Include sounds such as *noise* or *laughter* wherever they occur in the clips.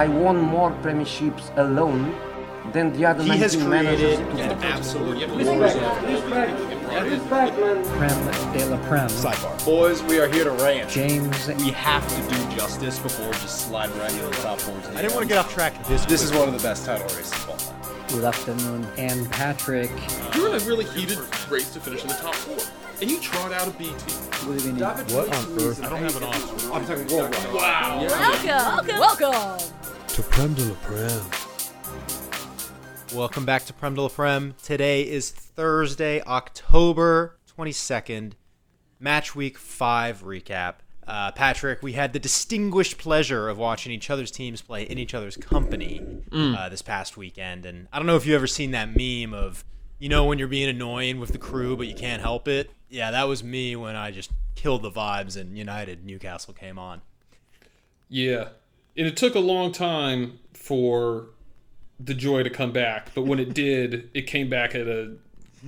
I won more premierships alone than the other He 19 has managers. created an absolute Prem de la Prem. sidebar. Boys, we are here to rant. James We have to do justice before we just slide right into the top 14. I didn't want to get off track this. This is one of the best title races of all time. Good afternoon. And Patrick. You're in a really heated race to finish in the top four, and you trot out a B team. Good evening. What on earth? I don't have an option. I'm talking worldwide. Wow. Welcome, welcome. To Prem de la Prem. Welcome back to Prem de la Prem. Today is Thursday, October 22nd, match week 5 recap. Uh, Patrick, we had the distinguished pleasure of watching each other's teams play in each other's company uh, this past weekend. And I don't know if you've ever seen that meme of, you know, when you're being annoying with the crew, but you can't help it. Yeah, that was me when I just killed the vibes and United Newcastle came on. Yeah, and it took a long time for the joy to come back, but when it *laughs* did, it came back at a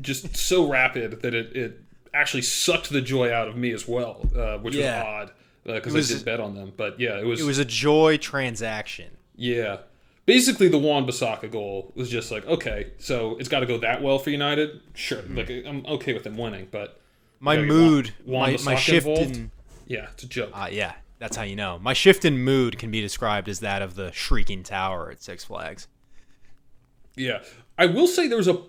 just so rapid that it, it actually sucked the joy out of me as well, uh, which Yeah. was odd because was- I did bet on them. But yeah, it was, It was a joy transaction. yeah. Basically, the Wan-Bissaka goal was just like, okay, so it's got to go that well for United. Sure, like I'm okay with them winning, but My mood, want my, my shift in. yeah, it's a joke. Uh, yeah, that's how you know. My shift in mood can be described as that of the shrieking tower at Six Flags. Yeah, I will say there was a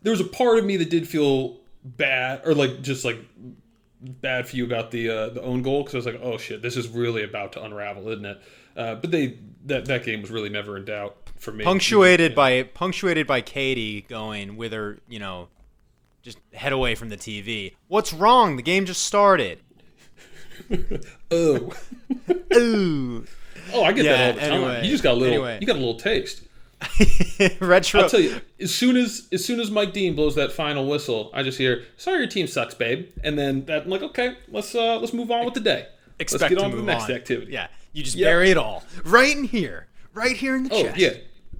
there was a part of me that did feel bad or like just like bad for you about the uh, the own goal because I was like, oh shit, this is really about to unravel, isn't it? Uh, but they that that game was really never in doubt for me. Punctuated by punctuated by Katie going with her, you know, just head away from the TV. What's wrong? The game just started. *laughs* Oh, Ooh, oh, I get Yeah, that all the time. anyway, you just got a little. anyway. You got a little taste. *laughs* retro. I'll tell you, as soon as as soon as Mike Dean blows that final whistle, I just hear, "Sorry, your team sucks, babe," and then that I'm like, okay, let's uh let's move on with the day. expect let's get to on to the next on. activity. Yeah, you just Yep. bury it all right in here, right here in the Oh chest. yeah.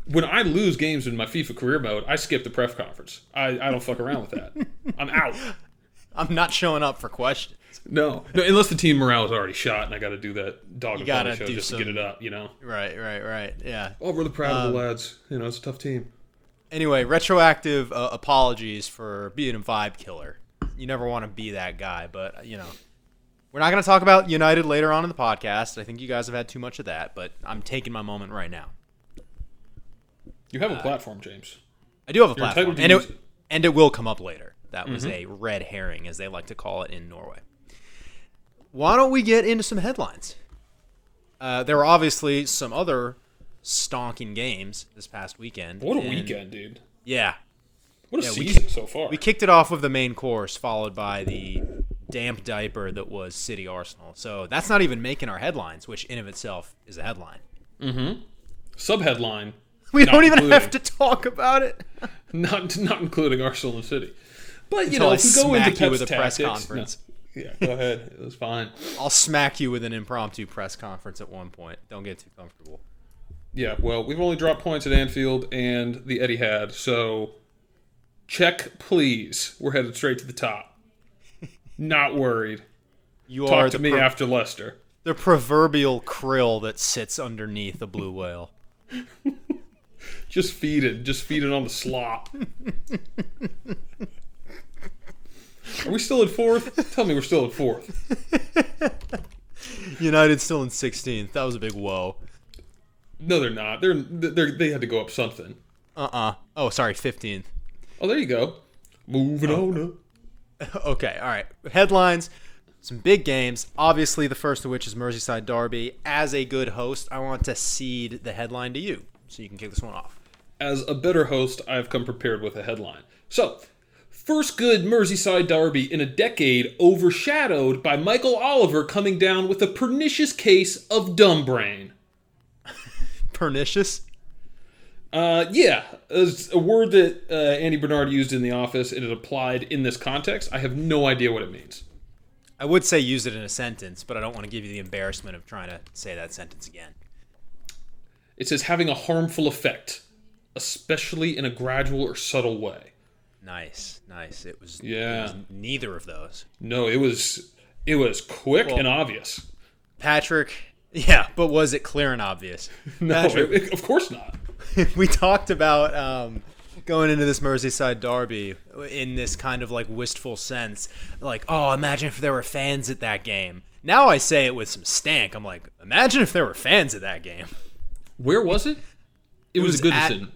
When I lose games in my FIFA career mode, I skip the press conference. I, I don't fuck around with that. *laughs* I'm out. I'm not showing up for questions. No, no, unless the team morale is already shot, and I got to do that dog and pony show just to get it up. You know. Right, right, right. Yeah. Oh, really proud Um, of the lads. You know, it's a tough team. Anyway, retroactive uh, apologies for being a vibe killer. You never want to be that guy, but you know, we're not going to talk about United later on in the podcast. I think you guys have had too much of that, but I'm taking my moment right now. You have a platform, James. I do have a You're platform, and it, it. Mm-hmm. and it will come up later. That was a red herring, as they like to call it in Norway. Why don't we get into some headlines? Uh, there were obviously some other stonking games this past weekend. What a and- weekend, dude. Yeah, What a Yeah, season so far. We kicked it off with the main course, followed by the damp diaper that was City Arsenal. So that's not even making our headlines, which in of itself is a headline. Mhm. Subheadline: *laughs* We don't even have to talk about it. *laughs* not not including Arsenal and City. But you Until know, I if we go into you with Pep's a press conference. No, yeah, go ahead. It was fine. I'll smack you with an impromptu press conference at one point. Don't get too comfortable. Yeah, well, we've only dropped points at Anfield and the Etihad, so check, please. We're headed straight to the top. *laughs* Not worried. You are Talk the, to me pro- after Leicester. the proverbial krill that sits underneath a blue whale. *laughs* Just feed it. Just feed it on the slop. *laughs* Are we still in fourth? Tell me we're still in fourth. *laughs* United still in 16th. That was a big whoa. No, they're not. They're, they're they had to go up something. Uh-uh. Oh, sorry, 15th. Oh, there you go. Moving Oh. on up. *laughs* Okay, all right. Headlines. Some big games. Obviously, the first of which is Merseyside Derby. As a good host, I want to cede the headline to you, so you can kick this one off. As a better host, I've come prepared with a headline. So, first good Merseyside derby in a decade overshadowed by Michael Oliver coming down with a pernicious case of dumb brain. *laughs* Pernicious. Uh, yeah, it's a word that uh, Andy Bernard used in the office and it applied in this context. I have no idea what it means. I would say use it in a sentence, but I don't want to give you the embarrassment of trying to say that sentence again. It says having a harmful effect, especially in a gradual or subtle way. Nice, nice. It was, Yeah. it was neither of those. No, it was it was quick Well- and obvious. Patrick, *laughs* Yeah, but was it clear and obvious? *laughs* No, Patrick, it- of course not. *laughs* we talked about um, going into this Merseyside derby in this kind of like wistful sense, like, oh, imagine if there were fans at that game. Now I say it with some stank. I'm like, imagine if there were fans at that game. Where was it? It, was, was at Goodison.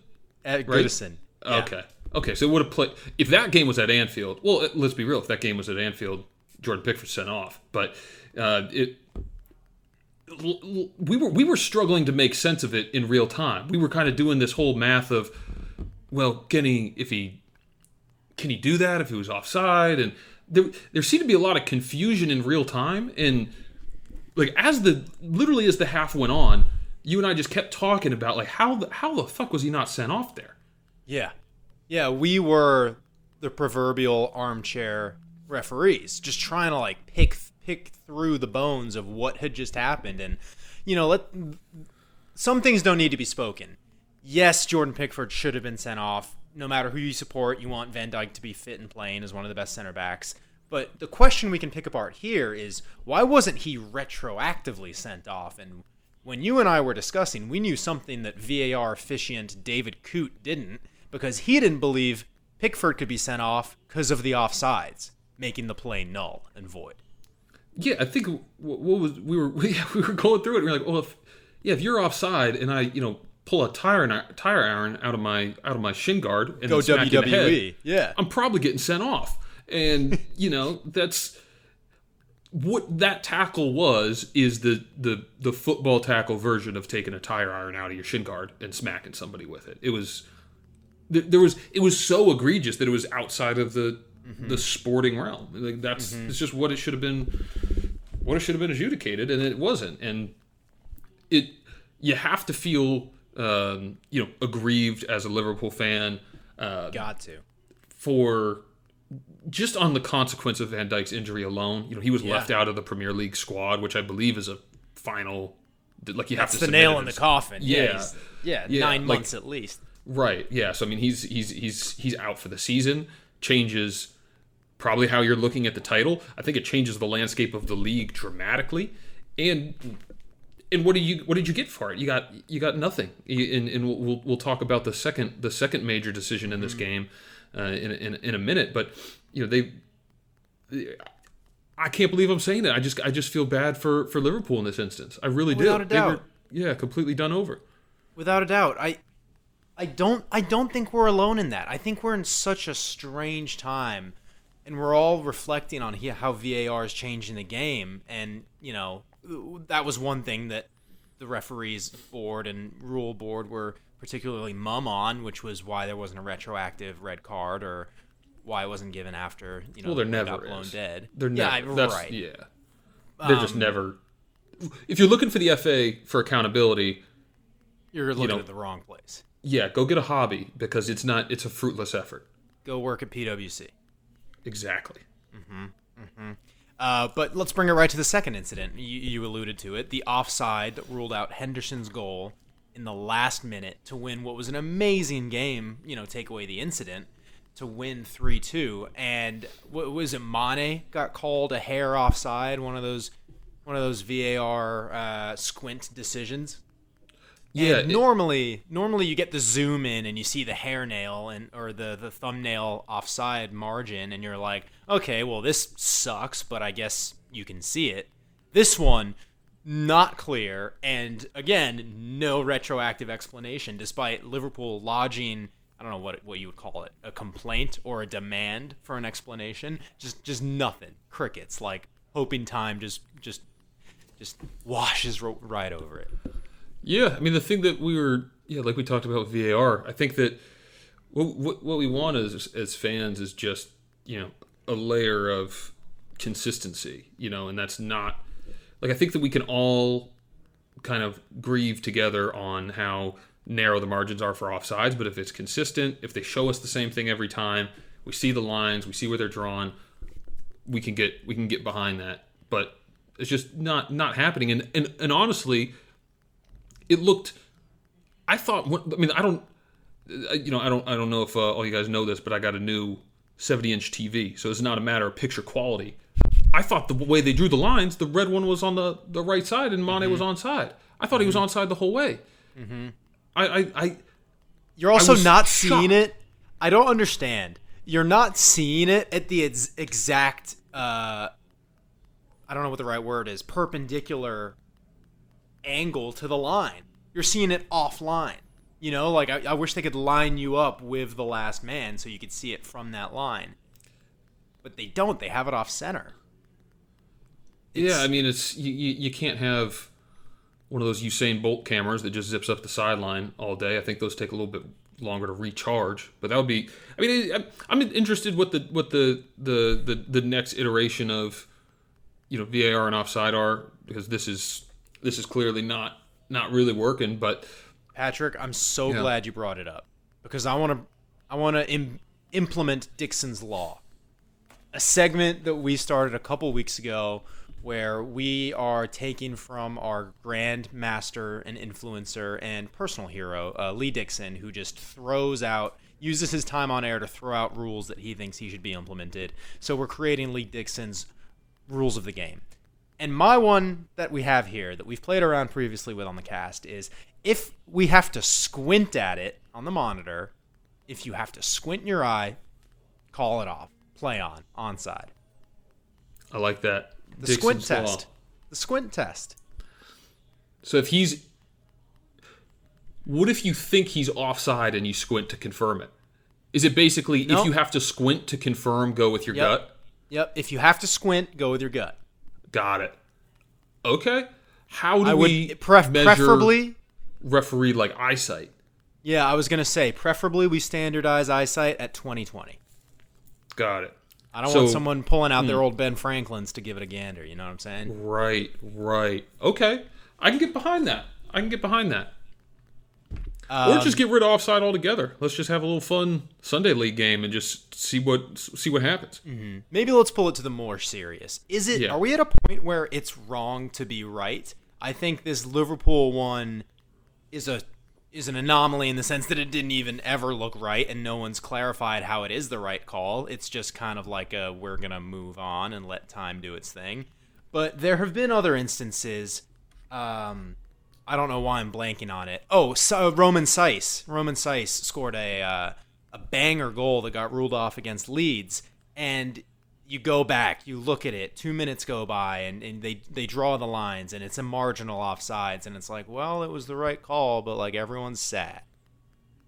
At Right. Goodison. Yeah. Okay. Okay, so it would have played if that game was at Anfield. Well, let's be real. If that game was at Anfield, Jordan Pickford sent off. But uh, it, we were we were struggling to make sense of it in real time. We were kind of doing this whole math of, well, can he if he can he do that if he was offside? And there there seemed to be a lot of confusion in real time. And like as the literally as the half went on, you and I just kept talking about like how the, how the fuck was he not sent off there? Yeah. Yeah, we were the proverbial armchair referees, just trying to like pick pick through the bones of what had just happened and you know, let some things don't need to be spoken. Yes, Jordan Pickford should have been sent off. No matter who you support, you want Van Dijk to be fit and playing as one of the best center backs. But the question we can pick apart here is why wasn't he retroactively sent off? And when you and I were discussing, we knew something that VAR officiant David Coote didn't because he didn't believe Pickford could be sent off because of the offsides, making the play null and void. Yeah, I think what, was we were we, *laughs* we were going through it. And we are like, well, if yeah, if you're offside and I you know pull a tire and tire iron out of my out of my shin guard and Go then smack in the head, WWE. Yeah. I'm probably getting sent off. And *laughs* you know that's what that tackle was is the the the football tackle version of taking a tire iron out of your shin guard and smacking somebody with it. It was there was it was so egregious that it was outside of the the sporting realm. Like that's it's just what it should have been what it should have been adjudicated and it wasn't. And it you have to feel um, you know aggrieved as a Liverpool fan uh, Got to. for just on the consequence of Van Dijk's injury alone. You know, he was Yeah. left out of the Premier League squad, which I believe is a final. Like you have That's to the nail in the coffin. Yeah. Yeah. Yeah, Yeah, nine like- months at least. Right. Yeah. So I mean, he's he's he's he's out for the season. Changes probably how you're looking at the title. I think it changes the landscape of the league dramatically. And and what do you what did you get for it? You got you got nothing. And, and we'll- we'll talk about the second the second major decision in this game uh, in, in in a minute. But you know they. I can't believe I'm saying that. I just I just feel bad for for Liverpool in this instance. I really Without do. a They were- doubt. yeah, completely done over. Without a doubt. I I don't I don't think we're alone in that. I think we're in such a strange time and we're all reflecting on how VAR is changing the game and, you know, that was one thing that the referees board and rule board were particularly mum on, which was why there wasn't a retroactive red card or why it wasn't given after, you know, Well, there they never got blown is. dead. They're yeah, never. that's, right. Um, Yeah. They're just never. If you're looking for the FA for accountability, You're looking know- at the wrong place. Yeah, go get a hobby because it's not. It's a fruitless effort. Go work at PwC. Exactly. Mm-hmm. Mm-hmm. Uh, but let's bring it right to the second incident. You, you alluded to it. The offside that ruled out Henderson's goal in the last minute to win what was an amazing game, you know, take away the incident, to win 3 2. And what was it? Mane got called a hair offside, one of those. One of those VAR uh, squint decisions. Yeah. It- normally, normally you get the zoom in and you see the hair nail and or the the thumbnail offside margin, and you're like, okay, well this sucks, but I guess you can see it. This one, not clear, and again, no retroactive explanation, despite Liverpool lodging. I don't know what what you would call it, a complaint or a demand for an explanation. Just just nothing, crickets. Like hoping time just just just washes ro- right over it. Yeah, I mean the thing that we were yeah, like we talked about with VAR. I think that what what, what we want as as fans is just you know a layer of consistency, you know, and that's not like I think that we can all kind of grieve together on how narrow the margins are for offsides, but if it's consistent, if they show us the same thing every time, we see the lines, we see where they're drawn, we can get we can get behind that. But it's just not not happening and and, and honestly it looked i thought i mean i don't uh, you know i don't i don't know if uh, all you guys know this but i got a new 70 inch tv so it's not a matter of picture quality I thought the way they drew the lines, the red one was on the, the right side and Mane was Mm-hmm. on side. I thought he was on side the whole way. I, I, I You're also was not shocked. seeing it. I don't understand. You're not seeing it at the ex- exact. Uh, I don't know what the right word is. Perpendicular angle to the line. You're seeing it offline. You know, like I, I wish they could line you up with the last man so you could see it from that line. But they don't. They have it off center. Yeah, I mean, it's you, you, you can't have one of those Usain Bolt cameras that just zips up the sideline all day. I think those take a little bit longer to recharge, but that would be. I mean, I'm, I'm interested what the what the, the the the next iteration of you know VAR and offside are because this is this is clearly not not really working. But Patrick, I'm so Yeah. glad you brought it up because I want to I want to Im- implement Dixon's law. A segment that we started a couple weeks ago where we are taking from our grand master and influencer and personal hero, uh, Lee Dixon, who just throws out uses his time on air to throw out rules that he thinks he should be implemented. So we're creating Lee Dixon's rules of the game. And my one that we have here that we've played around previously with on the cast is if we have to squint at it on the monitor, if you have to squint in your eye, call it off. Play on, onside. I like that The Dixon's squint Law. test. The squint test. So if he's, what if you think he's offside and you squint to confirm it? Is it basically if you have to squint to confirm, go with your Yep. gut? Yep. If you have to squint, go with your gut. Got it. Okay. How do I we pref- measure preferably. referee like eyesight? Yeah, I was gonna say preferably we standardize eyesight at 2020. Got it. I don't So- want someone pulling out their Hmm. old Ben Franklins to give it a gander. You know what I'm saying? Right, right. Okay. I can get behind that. I can get behind that. Or Um, just get rid of offside altogether. Let's just have a little fun Sunday league game and just see what see what happens. maybe let's pull it to the more serious. Is it? Yeah. Are we at a point where it's wrong to be right? I think this Liverpool one is a is an anomaly in the sense that it didn't even ever look right, and no one's clarified how it is the right call. It's just kind of like a we're gonna move on and let time do its thing. But there have been other instances. Um, I don't know why I'm blanking on it. Oh, so Romain Saïss. Romain Saïss scored a uh, a banger goal that got ruled off against Leeds, and you go back, you look at it, two minutes go by, and, and they they draw the lines, and it's a marginal offsides, and it's like, well, it was the right call, but like everyone's sad,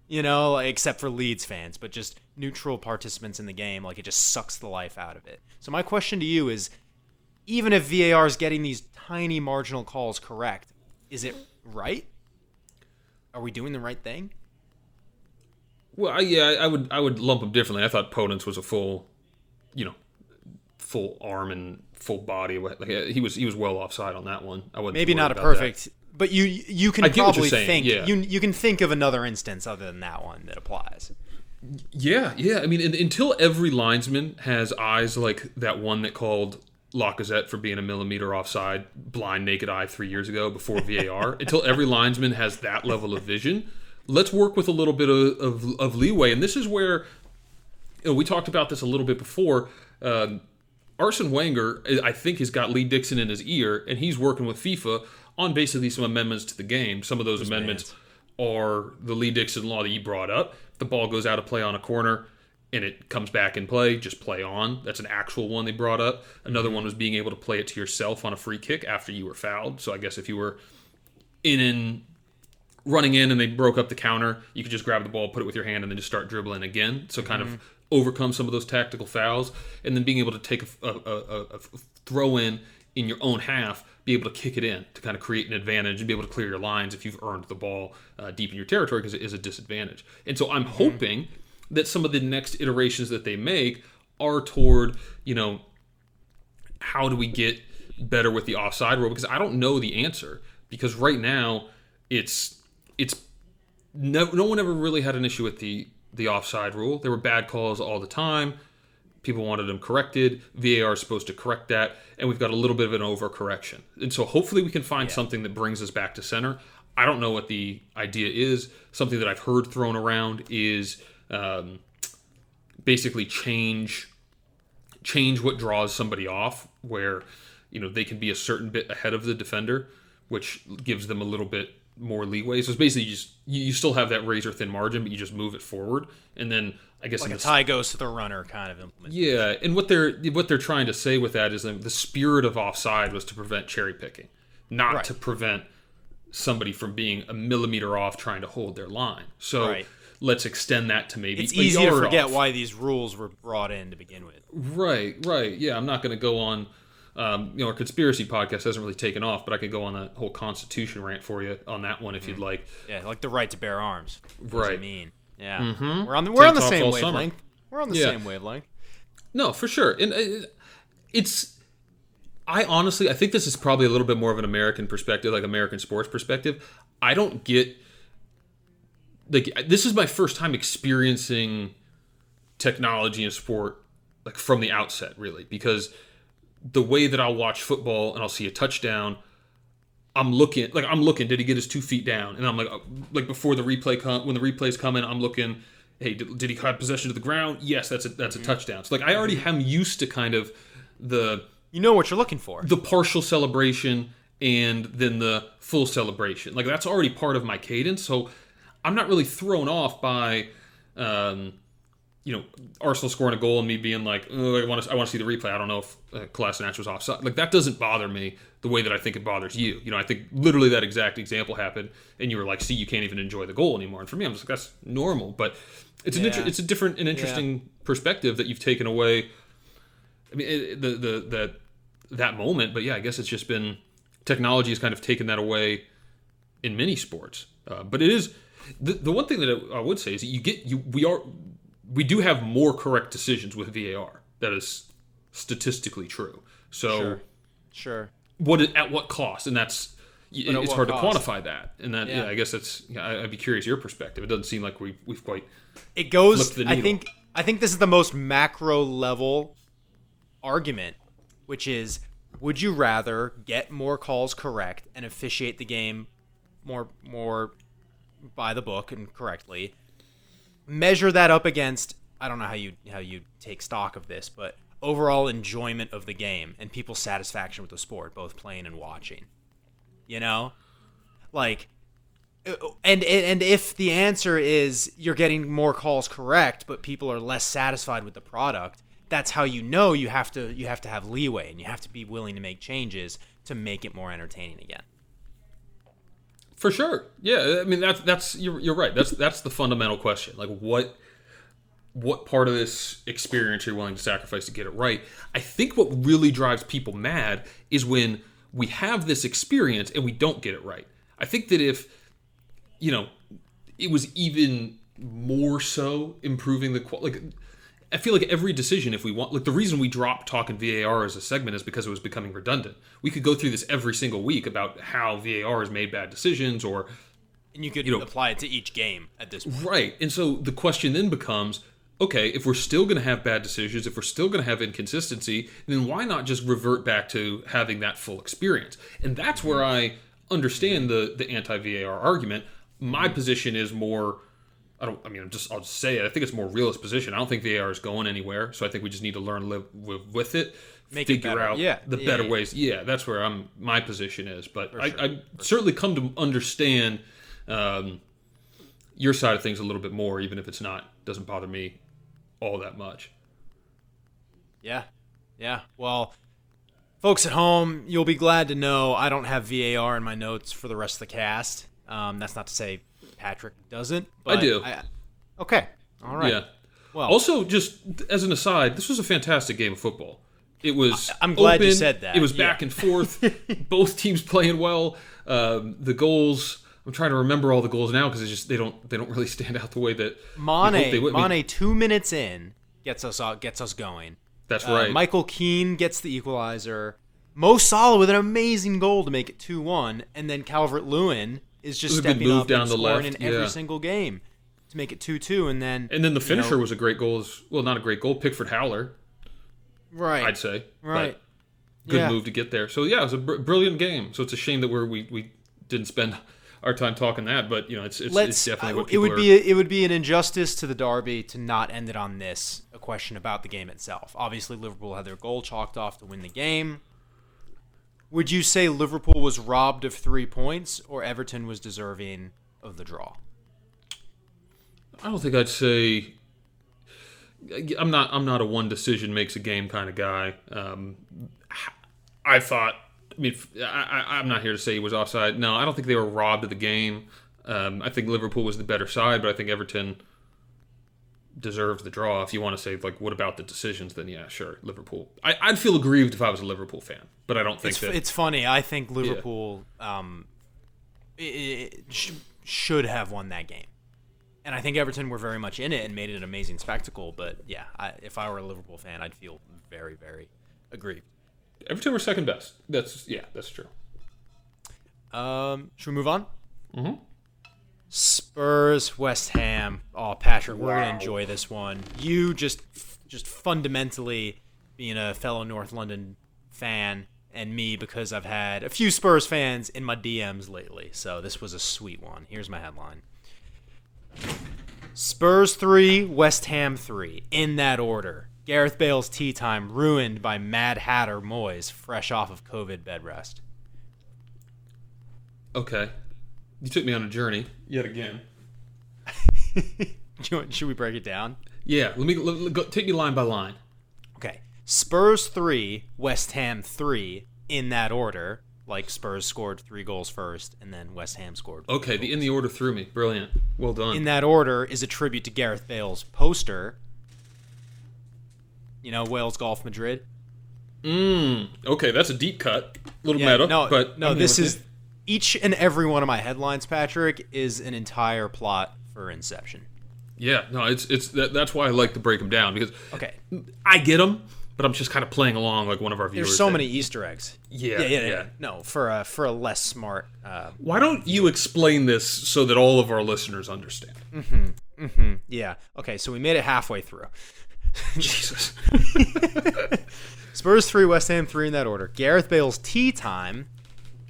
you know, like, except for Leeds fans, but just neutral participants in the game, like it just sucks the life out of it. So my question to you is, even if VAR is getting these tiny marginal calls correct, is it right? Are we doing the right thing? Well, I, yeah, I would I would lump him differently. I thought Podence was a full, you know, full arm and full body. Like uh, he was he was well offside on that one. I wouldn't. Maybe not a about that. perfect, but you you can I get what you're probably saying, think yeah. you you can think of another instance other than that one that applies. Yeah, yeah. I mean, un- until every linesman has eyes like that one that called Lacazette for being a millimeter offside, blind naked eye three years ago before VAR. *laughs* until every linesman has that level of vision, let's work with a little bit of, of, of leeway. And this is where you know, we talked about this a little bit before. Um, Arsene Wenger, I think, has got Lee Dixon in his ear, and he's working with FIFA on basically some amendments to the game. Some of those amendments are the Lee Dixon law that you brought up. The ball goes out of play on a corner and it comes back in play, just play on. That's an actual one they brought up. Another one was being able to play it to yourself on a free kick after you were fouled. So I guess if you were in and running in and they broke up the counter, you could just grab the ball, put it with your hand, and then just start dribbling again. So kind of overcome some of those tactical fouls, and then being able to take a, a, a, a throw in in your own half, be able to kick it in to kind of create an advantage and be able to clear your lines if you've earned the ball uh, deep in your territory because it is a disadvantage. And so I'm hoping that some of the next iterations that they make are toward you know how do we get better with the offside rule because I don't know the answer because right now it's it's no, no one ever really had an issue with the the offside rule. There were bad calls all the time. People wanted them corrected. VAR is supposed to correct that, and we've got a little bit of an overcorrection. And so hopefully we can find something that brings us back to center. I don't know what the idea is. Something that I've heard thrown around is um, basically change change what draws somebody off, where you know they can be a certain bit ahead of the defender, which gives them a little bit more leeway. So it's basically you just you, still have that razor thin margin, but you just move it forward, and then I guess Like in a the tie goes to the runner kind of implement. yeah, and what they're what they're trying to say with that is that the spirit of offside was to prevent cherry picking, not Right. to prevent somebody from being a millimeter off trying to hold their line. So Right. Let's extend that to maybe It's a easy to forget off. why these rules were brought in to begin with. Right, right. Yeah, I'm not going to go on. Um, you know, our conspiracy podcast hasn't really taken off, but I could go on that whole Constitution rant for you on that one if you'd like. Yeah, like the right to bear arms. What does Right. mean? Yeah, mm-hmm. we're on the we're Tank on the same all summer. wavelength. We're on the Yeah. same wavelength. No, for sure. And uh, it's I honestly I think this is probably a little bit more of an American perspective, like American sports perspective. I don't get like this is my first time experiencing technology in sport like from the outset really because the way that I'll watch football and I'll see a touchdown I'm looking like I'm looking did he get his 2 feet down? And I'm like uh, like before the replay come when the replay's coming I'm looking hey did, did he have possession to the ground? Yes that's a that's a touchdown. So like I already am used to kind of the You know what you're looking for. the partial celebration and then the full celebration. Like that's already part of my cadence, so I'm not really thrown off by, um, you know, Arsenal scoring a goal and me being like, oh, I want to, I want to see the replay. I don't know if uh, Kolasinac was offside. Like that doesn't bother me the way that I think it bothers you. You know, I think literally that exact example happened, and you were like, see, you can't even enjoy the goal anymore. And for me, I'm just like, that's normal. But it's an inter- it's a different and interesting perspective that you've taken away. I mean, it, the the that that moment, but yeah, I guess it's just been technology has kind of taken that away in many sports. Uh, but it is the, the one thing that I, would say is that you get you we are we do have more correct decisions with VAR. That is statistically true. So Sure. Sure. what at what cost? And that's it- it's hard cost? to quantify that. And that Yeah. yeah, I guess that's yeah, I- I'd be curious your perspective. It doesn't seem like we we've quite It goes. I think. I think this is the most macro level argument, which is: Would you rather get more calls correct and officiate the game more more by the book and correctly? Measure that up against. I don't know how you how you take stock of this, but overall enjoyment of the game and people's satisfaction with the sport, both playing and watching. You know, like uh, and and if the answer is you're getting more calls correct but people are less satisfied with the product that's how you know you have to you have to have leeway and you have to be willing to make changes to make it more entertaining again For sure. Yeah, I mean that's that's you're, you're right. That's that's the fundamental question. Like what what part of this experience you're willing to sacrifice to get it right. I think what really drives people mad is when we have this experience and we don't get it right. I think that if you know it was even more so improving the quality like I feel like every decision, if we want, like the reason we dropped talking VAR as a segment is because it was becoming redundant. We could go through this every single week about how VAR has made bad decisions or and you could You know- apply it to each game at this point Right. And so the question then becomes okay, if we're still going to have bad decisions, if we're still going to have inconsistency, then why not just revert back to having that full experience? And that's where mm-hmm. I understand the the anti VAR argument. My position is more I don't I mean I'm just I'll just say it. I think it's more realist position. I don't think VAR is going anywhere, so I think we just need to learn to live with, with it. Make figure better. out Yeah. the Yeah, better yeah. ways. Yeah, that's where I'm my position is. But I, sure. I certainly come to understand um, your side of things a little bit more, even if it's not doesn't bother me all that much. Yeah. Yeah. Well, folks at home, you'll be glad to know I don't have VAR in my notes for the rest of the cast. Um, that's not to say Patrick doesn't. But I do. okay. All right. Yeah. Well, Also, just as an aside, this was a fantastic game of football. It was. I'm glad you said that, It was yeah. back and forth. *laughs* both teams playing well. Um, the goals. I'm trying to remember all the goals now because just they don't they don't really *laughs* stand out the way that Mane, they would. I mean, Mane, two minutes in gets us uh, gets us going. That's Uh, right. Michael Keane gets the equalizer. Mo Salah with an amazing goal to make it two one, and then Calvert Lewin is just It was a good stepping move up down and the scoring left, in every yeah. single game to make it two two, and then and then the you finisher know, was a great goal. As, well, not a great goal. Pickford Howler, right, I'd say. but right. good Yeah. move to get there. So yeah, it was a br- brilliant game. So it's a shame that we're we we didn't spend our time talking that, but you know, it's it's, it's definitely what it would are. be a, it would be an injustice to the derby to not end it on this. A question about the game itself. Obviously, Liverpool had their goal chalked off to win the game. Would you say Liverpool was robbed of three points, or Everton was deserving of the draw? I don't think I'd say. I'm not. I'm not a one decision makes a game kind of guy. Um, I thought. I mean, I, I'm not here to say he was offside. No, I don't think they were robbed of the game. Um, I think Liverpool was the better side, but I think Everton deserves the draw. If you want to say like, what about the decisions? Then yeah, sure, Liverpool. I, I'd feel aggrieved if I was a Liverpool fan, but I don't think It's, that. it's funny. I think Liverpool um, i i sh- should have won that game, and I think Everton were very much in it and made it an amazing spectacle. But yeah, I, if I were a Liverpool fan, I'd feel very, very aggrieved. Everton were second best. That's yeah, that's true. Um, should we move on? Mm-hmm. Spurs, West Ham. Oh, Patrick, we're gonna enjoy this one. You just, just fundamentally being a fellow North London fan, and me because I've had a few Spurs fans in my DMs lately. So this was a sweet one. Here's my headline: Spurs three, West Ham three, in that order. Gareth Bale's tea time ruined by Mad Hatter Moyes, fresh off of COVID bed rest. Okay, you took me on a journey yet again. *laughs* Want- Should we break it down? Yeah, let me let, let- go, take me line by line. Okay. Spurs 3, West Ham 3, in that order. Like Spurs scored three goals first, and then West Ham scored. Okay, the in the order threw me. Brilliant. Well done. In that order is a tribute to Gareth Bale's poster. You know, Wales Golf Madrid. mm, okay, that's a deep cut. A little Yeah, meta, no, but no, I'm this is you. Each and every one of my headlines, Patrick, is an entire plot for Inception. yeah. No, it's it's that, that's why I like to break them down because Okay. I get them, but I'm just kind of playing along like one of our viewers. There's so did. many Easter eggs. Yeah, yeah, yeah. yeah. yeah. No, for a for a less smart uh, Why don't you explain this so that all of our listeners understand? Mm-hmm. Mm-hmm. Yeah. Okay, so we made it halfway through. *laughs* Jesus. *laughs* Spurs 3, West Ham 3 in that order. Gareth Bale's tea time,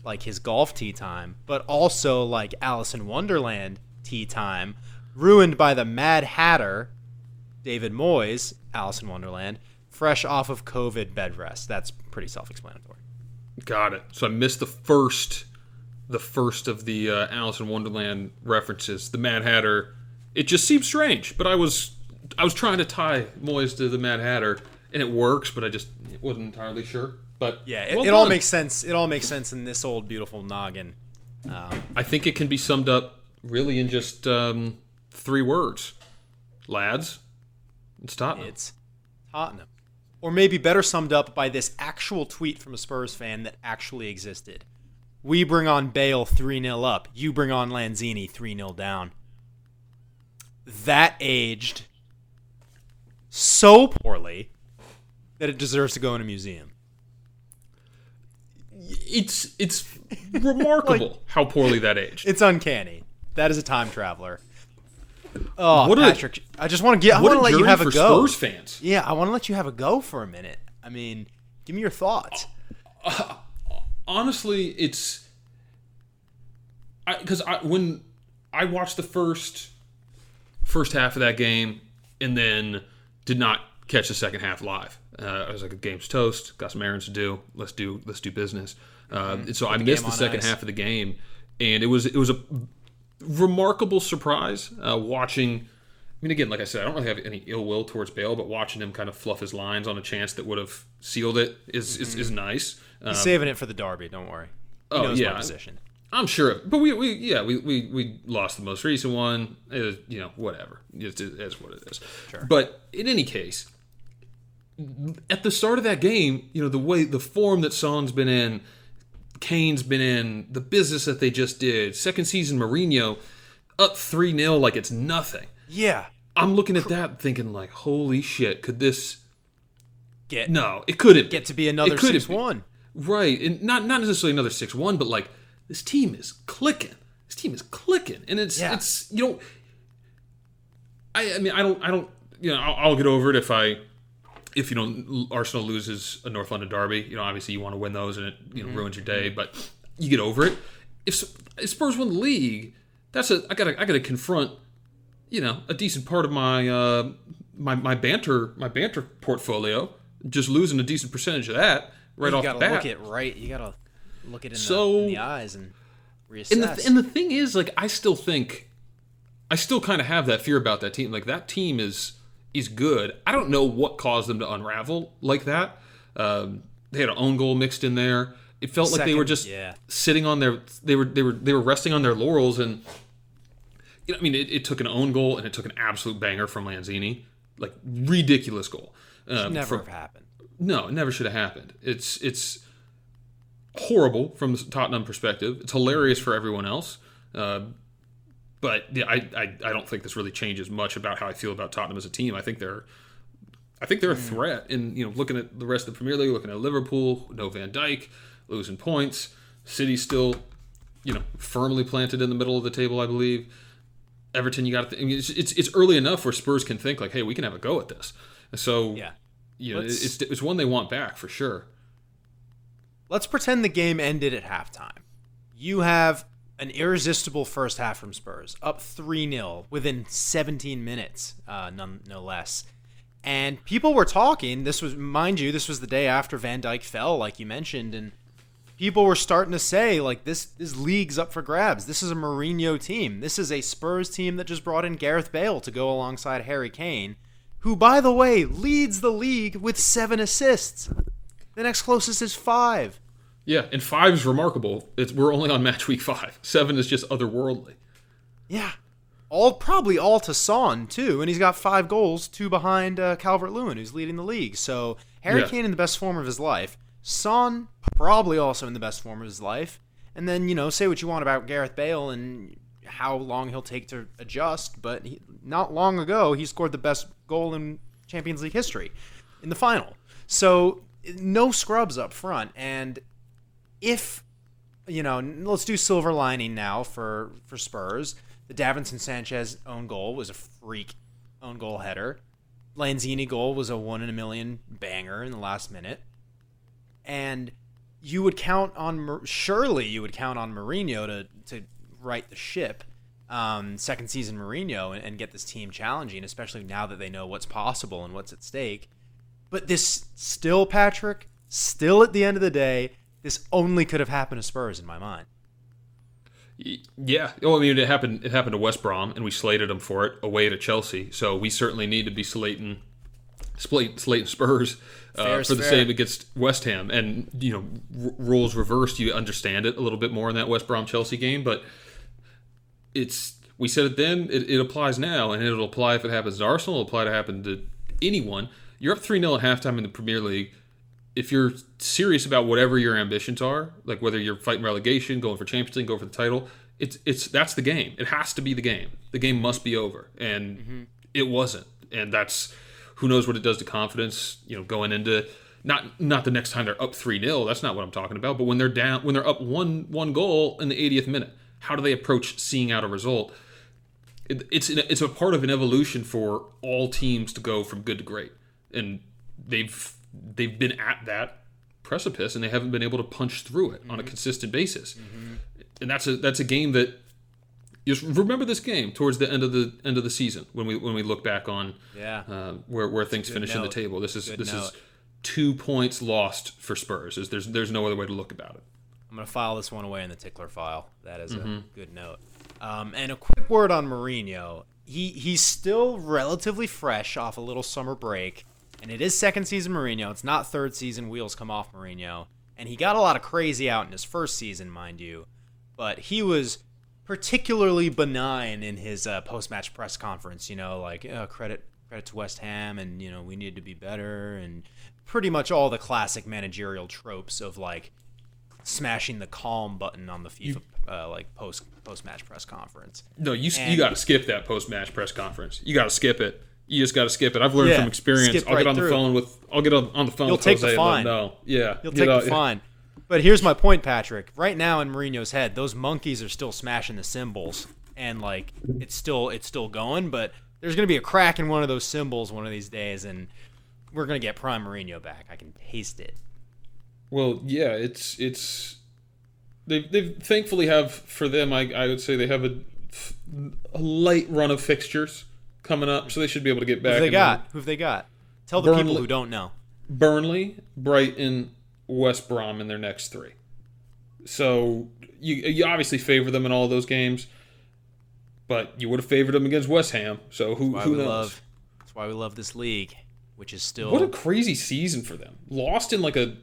like his golf tea time, but also like Alice in Wonderland tea time, ruined by the Mad Hatter, David Moyes, Alice in Wonderland, fresh off of COVID bed rest. That's pretty self explanatory. Got it. So I missed the first, the first of the uh, Alice in Wonderland references. The Mad Hatter. It just seems strange, but I was, I was trying to tie Moyes to the Mad Hatter, and it works, but I just wasn't entirely sure. But Yeah, it, well it all makes sense. It all makes sense in this old beautiful noggin. I think it can be summed up really in just um, three words, lads. It's Tottenham. It's Tottenham. Or maybe better summed up by this actual tweet from a Spurs fan that actually existed. We bring on Bale 3 0 up. You bring on Lanzini 3 0 down. That aged so poorly that it deserves to go in a museum. It's it's remarkable how poorly that aged. It's uncanny. That is a time traveler. Oh, What Patrick, I just want to get. I want to let you have a go. Spurs fans. Yeah, I want to let you have a go for a minute. I mean, give me your thoughts. honestly, it's because I, when I watched the first first half of that game and then did not catch the second half live. Uh, I was like, "The game's toast. Got some errands to do. Let's do let's do business." Uh, and so I missed the second ice. half of the game, and it was it was a remarkable surprise uh, watching. I mean, again, like I said, I don't really have any ill will towards Bale, but watching him kind of fluff his lines on a chance that would have sealed it is is, is nice. Uh, He's saving it for the derby. Don't worry. He oh, yeah. position. I'm sure, but we, we yeah we, we, we lost the most recent one. Was, you know whatever it is what it is. Sure. But in any case, at the start of that game, you know the way the form that Son's been in, Kane's been in, the business that they just did, second season Mourinho, up three 0 like it's nothing. Yeah. I'm looking at that thinking like, holy shit, could this? Get No, it couldn't get to be another 6 1. Right, and not not necessarily another six one, but like this team is clicking. This team is clicking, and it's Yeah. it's you know. I I mean I don't I don't you know I'll, I'll get over it if I if you know Arsenal loses a North London derby. You know obviously you want to win those and it you know ruins your day, but you get over it. if, if Spurs win the league, that's a I gotta I gotta confront, you know, a decent part of my uh, my my banter my banter portfolio. Just losing a decent percentage of that right you off the bat. look it right. You gotta look it in, So- the, in the eyes and reassess. And the, and the thing is, like, I still think, I still kind of have that fear about that team. Like, that team is is good. I don't know what caused them to unravel like that. Um, they had an own goal mixed in there. It felt like they were just yeah. sitting on their they were they were they were resting on their laurels and you know I mean it, it took an own goal and it took an absolute banger from Lanzini like ridiculous goal um, never from- have happened. no, it never should have happened. It's it's horrible from the Tottenham perspective. It's hilarious for everyone else. Uh, but yeah, I, I I don't think this really changes much about how I feel about Tottenham as a team. I think they're I think they're a hmm. threat. And you know, looking at the rest of the Premier League, looking at Liverpool, no Van Dijk, losing points. City still, you know, firmly planted in the middle of the table, I believe. Everton, you got to. Th- I mean, it's, it's it's early enough where Spurs can think like, hey, we can have a go at this. So Yeah. you know, Let's- it's it's one they want back for sure. Let's pretend the game ended at halftime. You have an irresistible first half from Spurs, up 3 0 within 17 minutes, uh, none, no less. And people were talking. This was, mind you, this was the day after Van Dijk fell, like you mentioned. And people were starting to say, like, this, this league's up for grabs. This is a Mourinho team. This is a Spurs team that just brought in Gareth Bale to go alongside Harry Kane, who, by the way, leads the league with seven assists. The next closest is five. Yeah, and five is remarkable. It's we're only on match week five. Seven is just otherworldly. Yeah. All probably all to Son too, and he's got five goals, two behind uh, Calvert Lewin, who's leading the league. So Harry Yeah. Kane in the best form of his life. Son probably also in the best form of his life. And then you know say what you want about Gareth Bale and how long he'll take to adjust, but he, not long ago he scored the best goal in Champions League history in the final. So no scrubs up front, and if you know, let's do silver lining now for for Spurs. The Davinson Sanchez own goal was a freak own goal header. Lanzini goal was a one in a million banger in the last minute. And you would count on surely you would count on Mourinho to to right the ship, um, second season Mourinho, and, and get this team challenging, especially now that they know what's possible and what's at stake. But this still, Patrick, still at the end of the day, this only could have happened to Spurs in my mind. Yeah. Oh, I mean, it happened. It happened to West Brom, and we slated them for it away to Chelsea. So we certainly need to be slating, slate, slating Spurs uh, for the fair. same against West Ham. And you know, r- rules reversed, you understand it a little bit more in that West Brom Chelsea game. But it's we said it then. It, it applies now, and it'll apply if it happens to Arsenal. It'll apply to happen to anyone. You're up three 0 at halftime in the Premier League. If you're serious about whatever your ambitions are, like whether you're fighting relegation, going for Champions League, going for the title, it's it's that's the game. It has to be the game. The game must be over, and mm-hmm. it wasn't. And that's who knows what it does to confidence. You know, going into not not the next time they're up three 0 That's not what I'm talking about. But when they're down, when they're up one one goal in the 80th minute, how do they approach seeing out a result? It, it's an, it's a part of an evolution for all teams to go from good to great, and they've they've been at that precipice and they haven't been able to punch through it on a consistent basis. And that's a that's a game that just remember this game towards the end of the end of the season when we when we look back on Yeah. uh, where where things finish in the table. This is Good this is two points lost for Spurs. There's there's, there's no other way to look about it. I'm gonna file this one away in the tickler file. That is Mm-hmm. a good note. Um, and a quick word on Mourinho. He he's still relatively fresh off a little summer break, and it is second season Mourinho. It's not third season wheels come off Mourinho, and he got a lot of crazy out in his first season, mind you, but he was particularly benign in his uh, post match press conference. You know, like uh, credit credit to West Ham, and you know we need to be better, and pretty much all the classic managerial tropes of like smashing the calm button on the FIFA uh, like post post match press conference. No, you you got to skip that post match press conference. You got to skip it. You just got to skip it. I've learned Yeah, from experience. I'll right get on the phone with. I'll get on, on the phone. You'll with take the Jose him fine. know. Yeah, You'll you take know, the fine. But here's my point, Patrick. Right now in Mourinho's head, those monkeys are still smashing the cymbals, and like it's still it's still going. But there's gonna be a crack in one of those cymbals one of these days, and we're gonna get prime Mourinho back. I can taste it. Well, yeah, it's it's They they thankfully have for them. I I would say they have a, a light run of fixtures coming up, so they should be able to get back. Who they got? Who have they got? Tell the people who don't know. Burnley, Brighton, West Brom in their next three. So you you obviously favor them in all those games, but you would have favored them against West Ham. So who who knows? love. That's why we love this league, which is still. What a crazy season for them. Lost in like a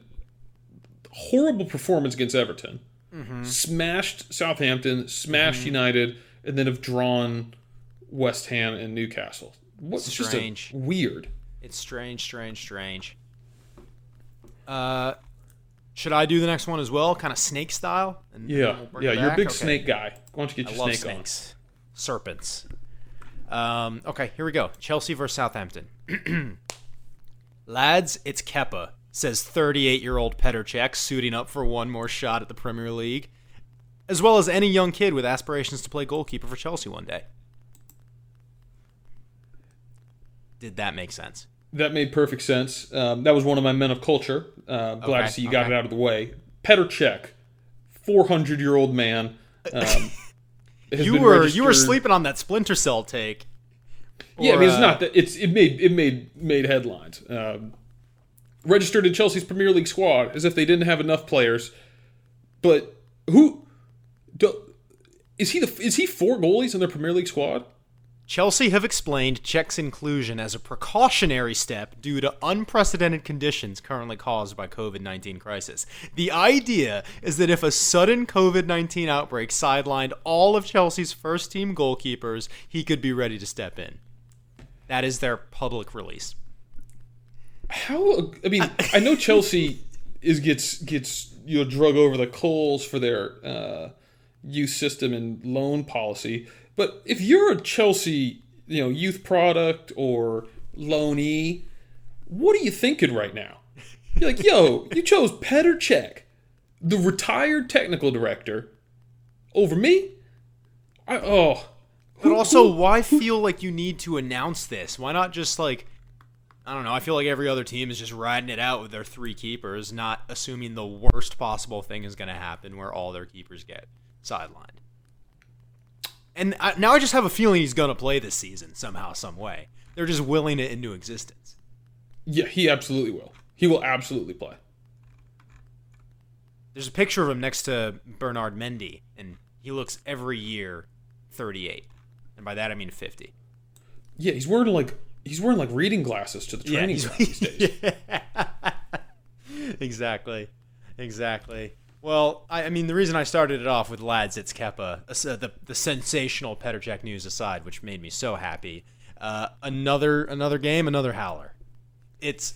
horrible performance against Everton. Mm-hmm. Smashed Southampton, smashed United, and then have drawn West Ham and Newcastle. What's just Strange. weird. It's strange, strange, strange. Uh, should I do the next one as well, kind of snake style? And Yeah, we'll yeah. You're a big Okay. snake guy. Why don't you get I your love snake snakes, serpents. Um, okay, here we go. Chelsea versus Southampton. *clears throat* Lads, it's Kepa, says 38-year-old Petr Cech, suiting up for one more shot at the Premier League, as well as any young kid with aspirations to play goalkeeper for Chelsea one day. Did that make sense? That made perfect sense. Um, that was one of my men of culture. Uh, glad Okay, to see you got it out of the way. Petr Cech, 400 year old man. Um, *laughs* You were you were sleeping on that Splinter Cell take. Yeah, I mean it's uh, not that it's it made it made made headlines. Um, registered in Chelsea's Premier League squad as if they didn't have enough players. But who do, is he? The is he four goalies in their Premier League squad? Chelsea have explained Cech's inclusion as a precautionary step due to unprecedented conditions currently caused by COVID-19 crisis. The idea is that if a sudden COVID-19 outbreak sidelined all of Chelsea's first team goalkeepers, he could be ready to step in. That is their public release. How? I mean, I know Chelsea is gets gets you know drug over the coals for their uh, youth system and loan policy, but if you're a Chelsea you know youth product or loanee, what are you thinking right now? You're like, yo, you chose Petr Cech, the retired technical director, over me. I oh. But Who- also, who- why feel like you need to announce this? Why not just like I don't know. I feel like every other team is just riding it out with their three keepers, not assuming the worst possible thing is going to happen where all their keepers get sidelined. And I, now I just have a feeling he's going to play this season somehow, some way. They're just willing it into existence. Yeah, he absolutely will. He will absolutely play. There's a picture of him next to Bernard Mendy, and he looks every year 38. And by that I mean 50. Yeah, he's wearing like he's wearing like reading glasses to the training ground these days. *laughs* exactly, exactly. Well, I, I mean, the reason I started it off with lads, it's Kepa, uh, the the sensational Petr Cech news aside, which made me so happy. Uh, another another game, another howler. It's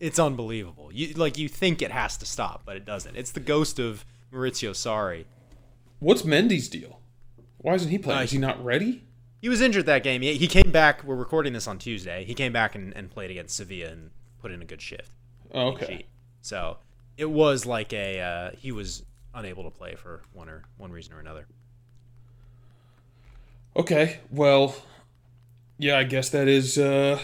it's unbelievable. You like you think it has to stop, but it doesn't. It's the ghost of Maurizio Sarri. What's Mendy's deal? Why isn't he playing? Uh, Is he not ready? He was injured that game. He, he came back. We're recording this on Tuesday. He came back and, and played against Sevilla and put in a good shift. Oh, okay. So it was like a uh, he was unable to play for one or one reason or another. Okay. Well, yeah, I guess that is uh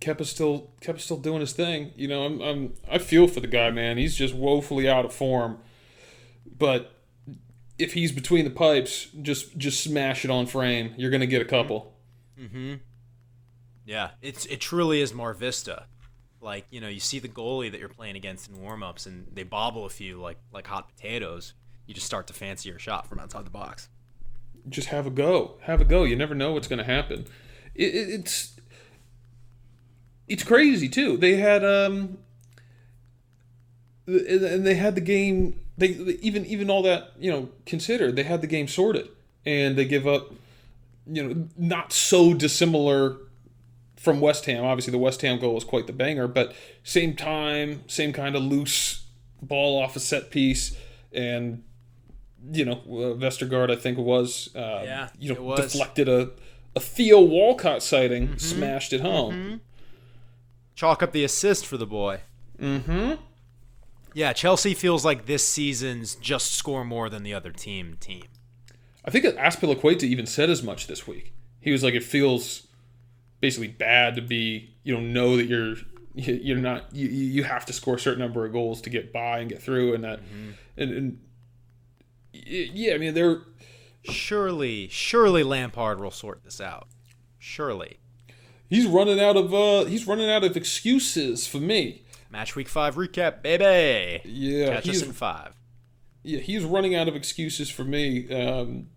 Kepa's still Kepa's still doing his thing. You know, I'm I'm I feel for the guy, man. He's just woefully out of form. But if he's between the pipes, just just smash it on frame. You're gonna get a couple. Mm-hmm. Yeah, it's it truly is Mar Vista. Like you know, you see the goalie that you're playing against in warm-ups, and they bobble a few like like hot potatoes. You just start to fancy your shot from outside the box. just have a go. Have a go. You never know what's going to happen. It, it, it's it's crazy too. They had um, and they had the game. They even even all that you know considered, they had the game sorted, and they give up. You know, not so dissimilar from West Ham. Obviously, the West Ham goal was quite the banger, but same time, same kind of loose ball off a set piece, and you know, uh, Vestergaard, I think was, uh, Yeah, you know, deflected a, a Theo Walcott sighting, smashed it home. Chalk up the assist for the boy. Mm-hmm. Yeah, Chelsea feels like this season's just score more than the other team team. I think that Azpilicueta even said as much this week. He was like, it feels basically bad to be, you know, know that you're you- you're not you, you have to score a certain number of goals to get by and get through, and that Mm-hmm. and, and Yeah, I mean they're Surely, surely Lampard will sort this out. Surely. he's running out of uh he's running out of excuses for me. Match week five recap, baby. Yeah, Catch us in five. yeah he's running out of excuses for me. Um,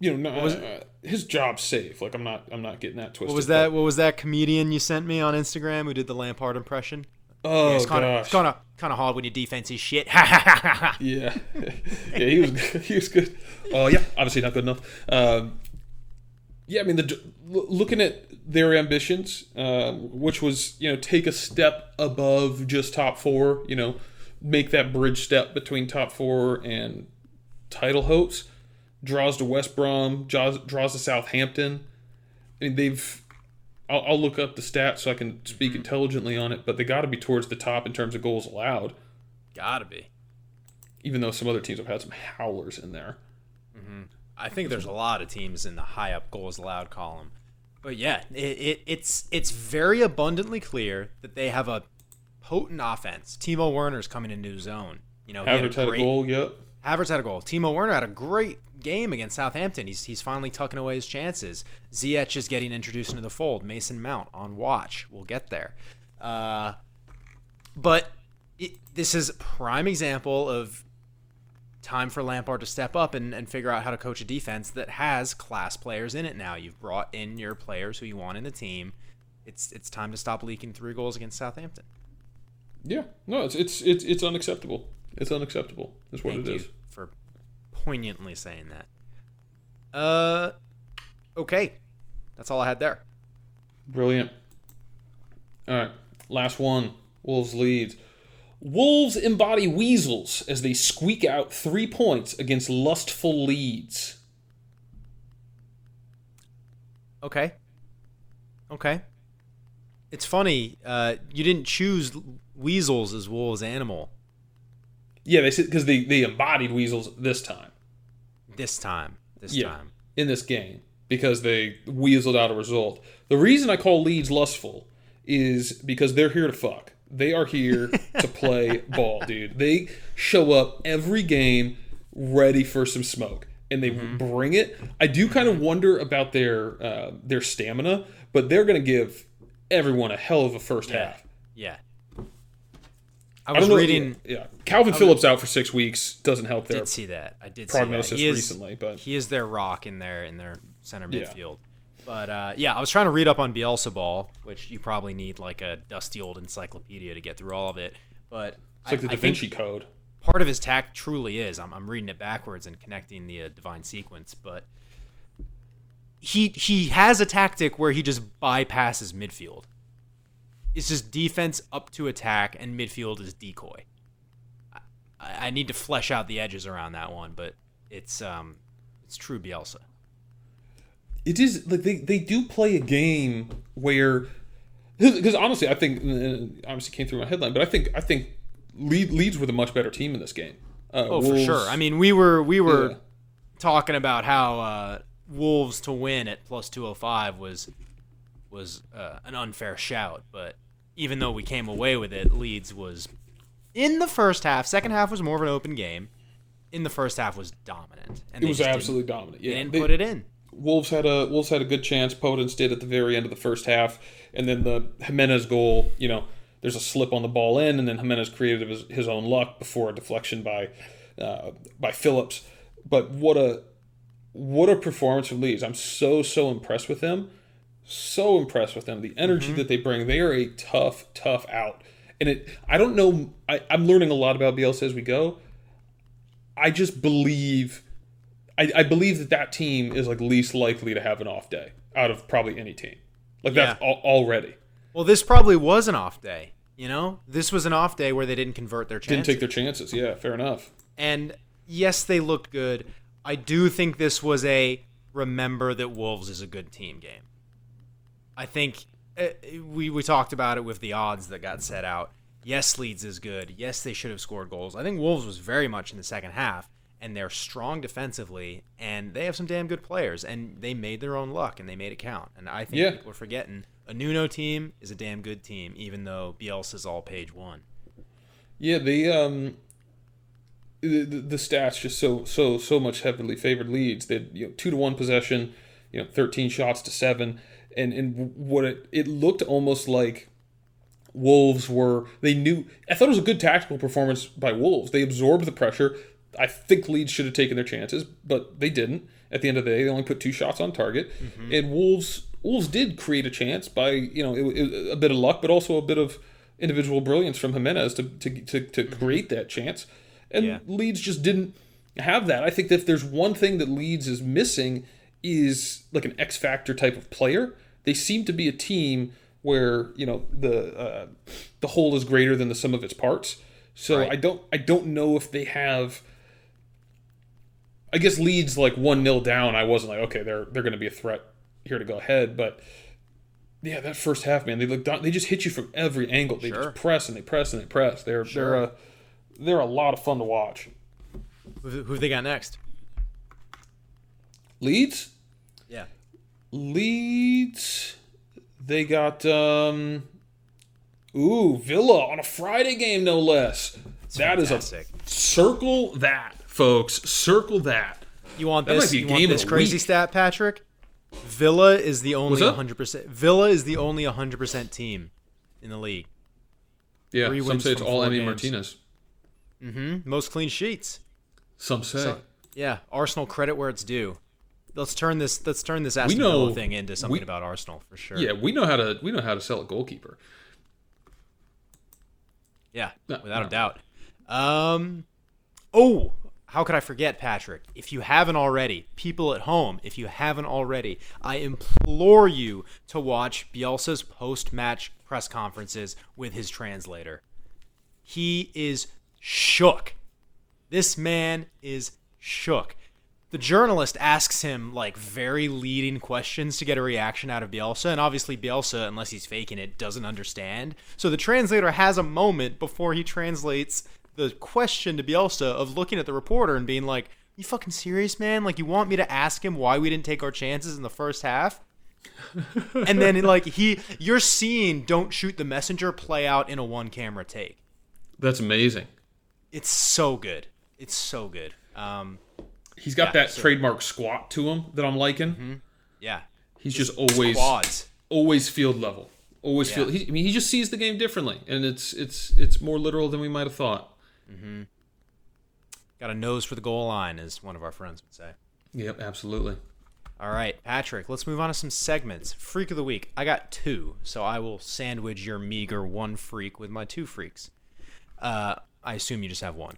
you know, no, uh, his job's safe. Like I'm not I'm not getting that twisted. What was that? What was that comedian you sent me on Instagram who did the Lampard impression? Oh it's kind of kind of kind of hard when your defense is shit. Yeah, *laughs* yeah, he was *laughs* he was good. Oh yeah, obviously not good enough. Um, yeah, I mean, the looking at their ambitions, um, which was you know take a step above just top four, you know, make that bridge step between top four and title hopes. Draws to West Brom, draws, draws to Southampton. I mean, they've. I'll, I'll look up the stats so I can speak mm-hmm. intelligently on it, but they got to be towards the top in terms of goals allowed Gotta be. even though some other teams have had some howlers in there. Mm-hmm. I think there's a lot of teams in the high up goals allowed column. But yeah, it, it, it's it's very abundantly clear that they have a potent offense. Timo Werner's coming into his own. You know, Havertz had a great- goal, yep. Havertz had a goal. Timo Werner had a great game against Southampton. He's he's finally tucking away his chances. Ziyech is getting introduced into the fold. Mason Mount on watch. We'll get there. Uh, but it, this is a prime example of time for Lampard to step up and, and figure out how to coach a defense that has class players in it now. You've brought in your players who you want in the team. It's it's time to stop leaking three goals against Southampton. Yeah, no, it's it's it's it's unacceptable. It's unacceptable. Is what Thank it you is. For poignantly saying that. Uh, okay, that's all I had there. Brilliant. All right, last one. Wolves Leeds. Wolves embody weasels as they squeak out three points against lustful Leeds. Okay, okay. It's funny. Uh, you didn't choose weasels as Wolves' animal Yeah, they said because they they embodied weasels this time. This time. This Yeah, time. in this game because they weaseled out a result. The reason I call Leeds lustful is because they're here to fuck. They are here to *laughs* play ball, dude. They show up every game ready for some smoke, and they bring it. I do kind of wonder about their uh, their stamina, but they're going to give everyone a hell of a first Yeah. half. Yeah. I I was know, reading. yeah, Kalvin Phillips out for six weeks doesn't help their Did see that. I did prognosis see that. Is, recently, but he is their rock in their in their center Yeah. midfield. But uh, yeah, I was trying to read up on Bielsa ball, which you probably need like a dusty old encyclopedia to get through all of it. But it's like the Da Vinci Code. part of his tact truly is. I'm, I'm reading it backwards and connecting the uh, divine sequence, but he he has a tactic where he just bypasses midfield. It's just defense up to attack, and midfield is decoy. I, I need to flesh out the edges around that one, but it's um it's true Bielsa. it is like they, they do play a game where *laughs* because honestly I think uh, obviously came through my headline but I think I think Leeds were the much better team in this game. Uh, Oh, for sure. I mean, we were we were Yeah. talking about how uh, Wolves to win at plus two hundred five was was uh, an unfair shout, but even though we came away with it, Leeds was in the first half. Second half was more of an open game. In the first half was dominant, and it was absolutely dominant. Yeah, they- put it in. Wolves had a Wolves had a good chance. Podence did at the very end of the first half, and then the Jimenez goal. You know, there's a slip on the ball in, and then Jimenez created his, his own luck before a deflection by uh, by Phillips. But what a what a performance from Leeds! I'm so so impressed with them. So impressed with them. The energy Mm-hmm. that they bring. They are a tough tough out. And it, I don't know. I, I'm learning a lot about Bielsa as we go. I just believe I, I believe that that team is like least likely to have an off day out of probably any team. Like that's al- already Well, this probably was an off day. You know, this was an off day where they didn't convert their chances. didn't take their chances. Yeah, fair enough. And yes, they looked good. I do think this was a remember that Wolves is a good team game. I think uh, we we talked about it with the odds that got set out. Yes, Leeds is good. Yes, they should have scored goals. I think Wolves was very much in the second half, and they're strong defensively, and they have some damn good players, and they made their own luck and they made it count. And I think Yeah. people are forgetting a Nuno team is a damn good team, even though Bielsa's all page one. Yeah, um the, the, the stats just so so so much heavily favored Leeds. They had, you know two to one possession, you know thirteen shots to seven, and and what it it looked almost like Wolves were they knew I thought it was a good tactical performance by Wolves. They absorbed the pressure. I think Leeds should have taken their chances, but they didn't. At the end of the day, they only put two shots on target, mm-hmm. and Wolves Wolves did create a chance by you know it, it, a bit of luck, but also a bit of individual brilliance from Jimenez to to, to, to mm-hmm. create that chance. And Yeah. Leeds just didn't have that. I think that if there's one thing that Leeds is missing is like an X factor type of player. They seem to be a team where you know the uh, the whole is greater than the sum of its parts. So Right. I don't I don't know if they have. I guess Leeds like one 0 down. I wasn't like okay they're they're going to be a threat here to go ahead, but yeah that first half man they look down, they just hit you from every angle. They Sure. just press and they press and they press. They're they're a they're a lot of fun to watch. Who, who they got next? Leeds Yeah. Leeds. They got um Ooh, Villa on a Friday game no less. That is fantastic. a circle that, folks. Circle that. You want That this? might be a you want this crazy week. stat, Patrick? Villa is the only 100%. Villa is the only 100% team in the league. Yeah, Three some say it's all Emi. Martinez. Mm hmm. Most clean sheets. Some say. So, yeah, Arsenal credit where it's due. Let's turn this. Let's turn this Aston know- Villa thing into something we- about Arsenal for sure. yeah, we know how to we know how to sell a goalkeeper. Yeah, No, without no. a doubt. Um, oh, how could I forget, Patrick? If you haven't already, people at home, if you haven't already, I implore you to watch Bielsa's post-match press conferences with his translator. He is shook. This man is shook. The journalist asks him like very leading questions to get a reaction out of Bielsa, and obviously Bielsa, unless he's faking it, doesn't understand. So the translator has a moment before he translates the question to Bielsa of looking at the reporter and being like, "You fucking serious, man? Like you want me to ask him why we didn't take our chances in the first half?" *laughs* and then like he, you're seeing "Don't shoot the messenger" play out in a one camera take. That's amazing. It's so good. It's so good. Um, He's got Yeah, that trademark squat to him that I'm liking. yeah. He's just always Quads. always field level. Always Yeah. field. He, I mean, he just sees the game differently, and it's it's it's more literal than we might have thought. Got a nose for the goal line, as one of our friends would say. Yep, absolutely. All right, Patrick, let's move on to some segments. Freak of the week. I got two, so I will sandwich your meager one freak with my two freaks. Uh, I assume you just have one.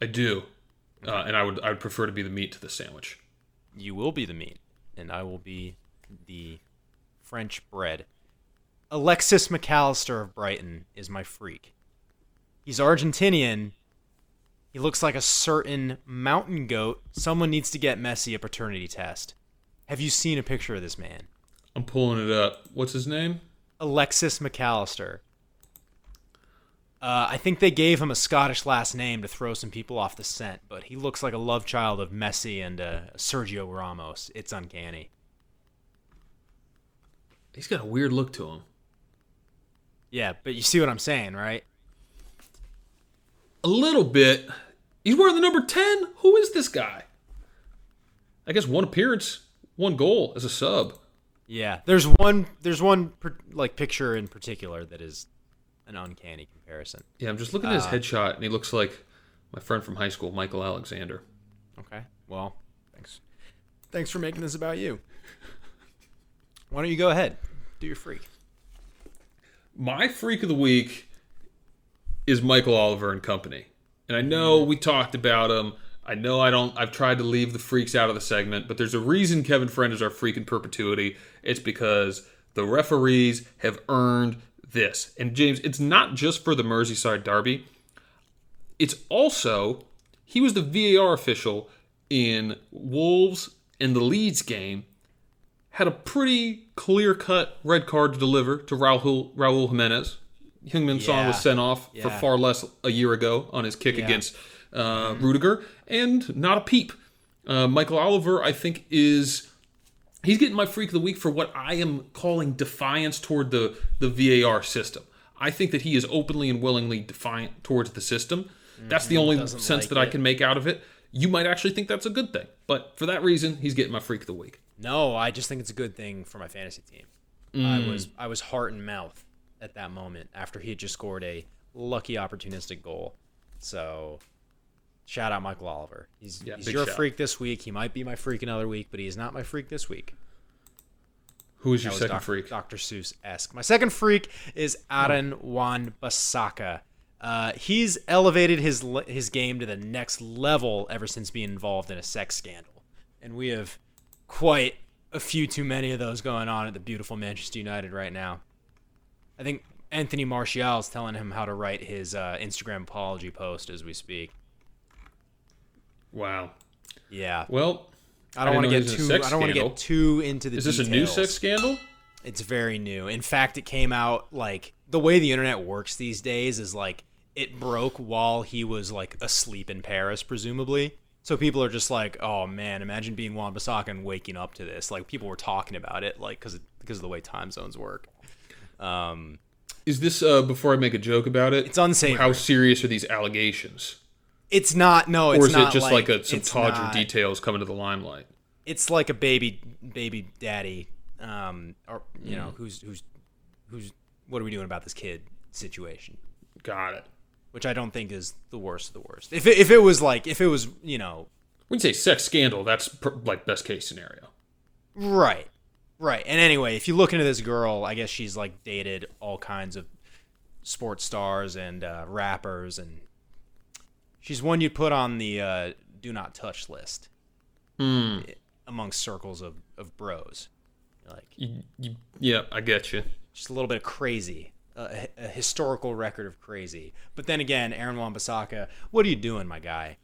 I do, uh, and I would I would prefer to be the meat to the sandwich. You will be the meat, and I will be the French bread. Alexis Mac Allister of Brighton is my freak. He's Argentinian. He looks like a certain mountain goat. Someone needs to get Messi a paternity test. Have you seen a picture of this man? I'm pulling it up. What's his name? Alexis Mac Allister. Uh, I think they gave him a Scottish last name to throw some people off the scent, but he looks like a love child of Messi and uh, Sergio Ramos. It's uncanny. He's got a weird look to him. Yeah, but you see what I'm saying, right? A little bit. He's wearing the number ten. Who is this guy? I guess one appearance, one goal as a sub. Yeah, there's one there's one like picture in particular that is an uncanny comparison. Yeah, I'm just looking at his Uh, headshot, and he looks like my friend from high school, Michael Alexander. Okay. Well, thanks. Thanks for making this about you. *laughs* Why don't you go ahead? Do your freak. My freak of the week is Michael Oliver and company. And I know we talked about him. I know I don't I've tried to leave the freaks out of the segment, but there's a reason Kevin Friend is our freak in perpetuity. It's because the referees have earned this. And James, it's not just for the Merseyside derby. It's also he was the VAR official in Wolves and the Leeds game had a pretty clear cut red card to deliver to Raul, Raul Jimenez. Heung-Min Son Yeah. was sent off for far less a year ago on his kick Yeah. against uh, Rudiger, and not a peep. Uh, Michael Oliver, I think, is he's getting my freak of the week for what I am calling defiance toward the the VAR system. I think that he is openly and willingly defiant towards the system. That's the mm-hmm. only sense like that I can make out of it. You might actually think that's a good thing, but for that reason, he's getting my freak of the week. No, I just think it's a good thing for my fantasy team. I mm. was I was heart and mouth at that moment after he had just scored a lucky opportunistic goal. So shout out Michael Oliver. He's, Yeah, he's your shout. freak this week. He might be my freak another week, but he is not my freak this week. Who is your That second Doc- freak? Dr. Seuss esque. My second freak is Aaron Wan-Bissaka. Uh, he's elevated his his game to the next level ever since being involved in a sex scandal, and we have quite a few too many of those going on at the beautiful Manchester United right now. I think Anthony Martial is telling him how to write his uh, Instagram apology post as we speak. Wow. Yeah, Well, I don't want to get know he was too. in a sex I don't want to get too into the. is this a new sex scandal? It's very new. In fact, it came out like the way the internet works these days is like it broke while he was like asleep in Paris, presumably. So people are just like, "Oh man, imagine being Wan-Bissaka and waking up to this." Like people were talking about it, like because because of the way time zones work. Um, Is this uh, before I make a joke about it? It's unsavory. How serious are these allegations? It's not. No, it's or is it just like, a, some it's Todger not- details coming to the limelight? It's like a baby baby daddy, um, or you Mm. know, who's who's who's what are we doing about this kid situation? Got it. which I don't think is the worst of the worst. If it, if it was like if it was you know When you say sex scandal, that's pr- like best case scenario. right, right. And anyway, if you look into this girl, I guess she's like dated all kinds of sports stars and uh, rappers, and she's one you'd put on the uh, do not touch list among circles of of bros. Like You, you, yeah, I get you. just a little bit of crazy. A, a historical record of crazy. But then again, Aaron Wan-Bissaka, what are you doing, my guy?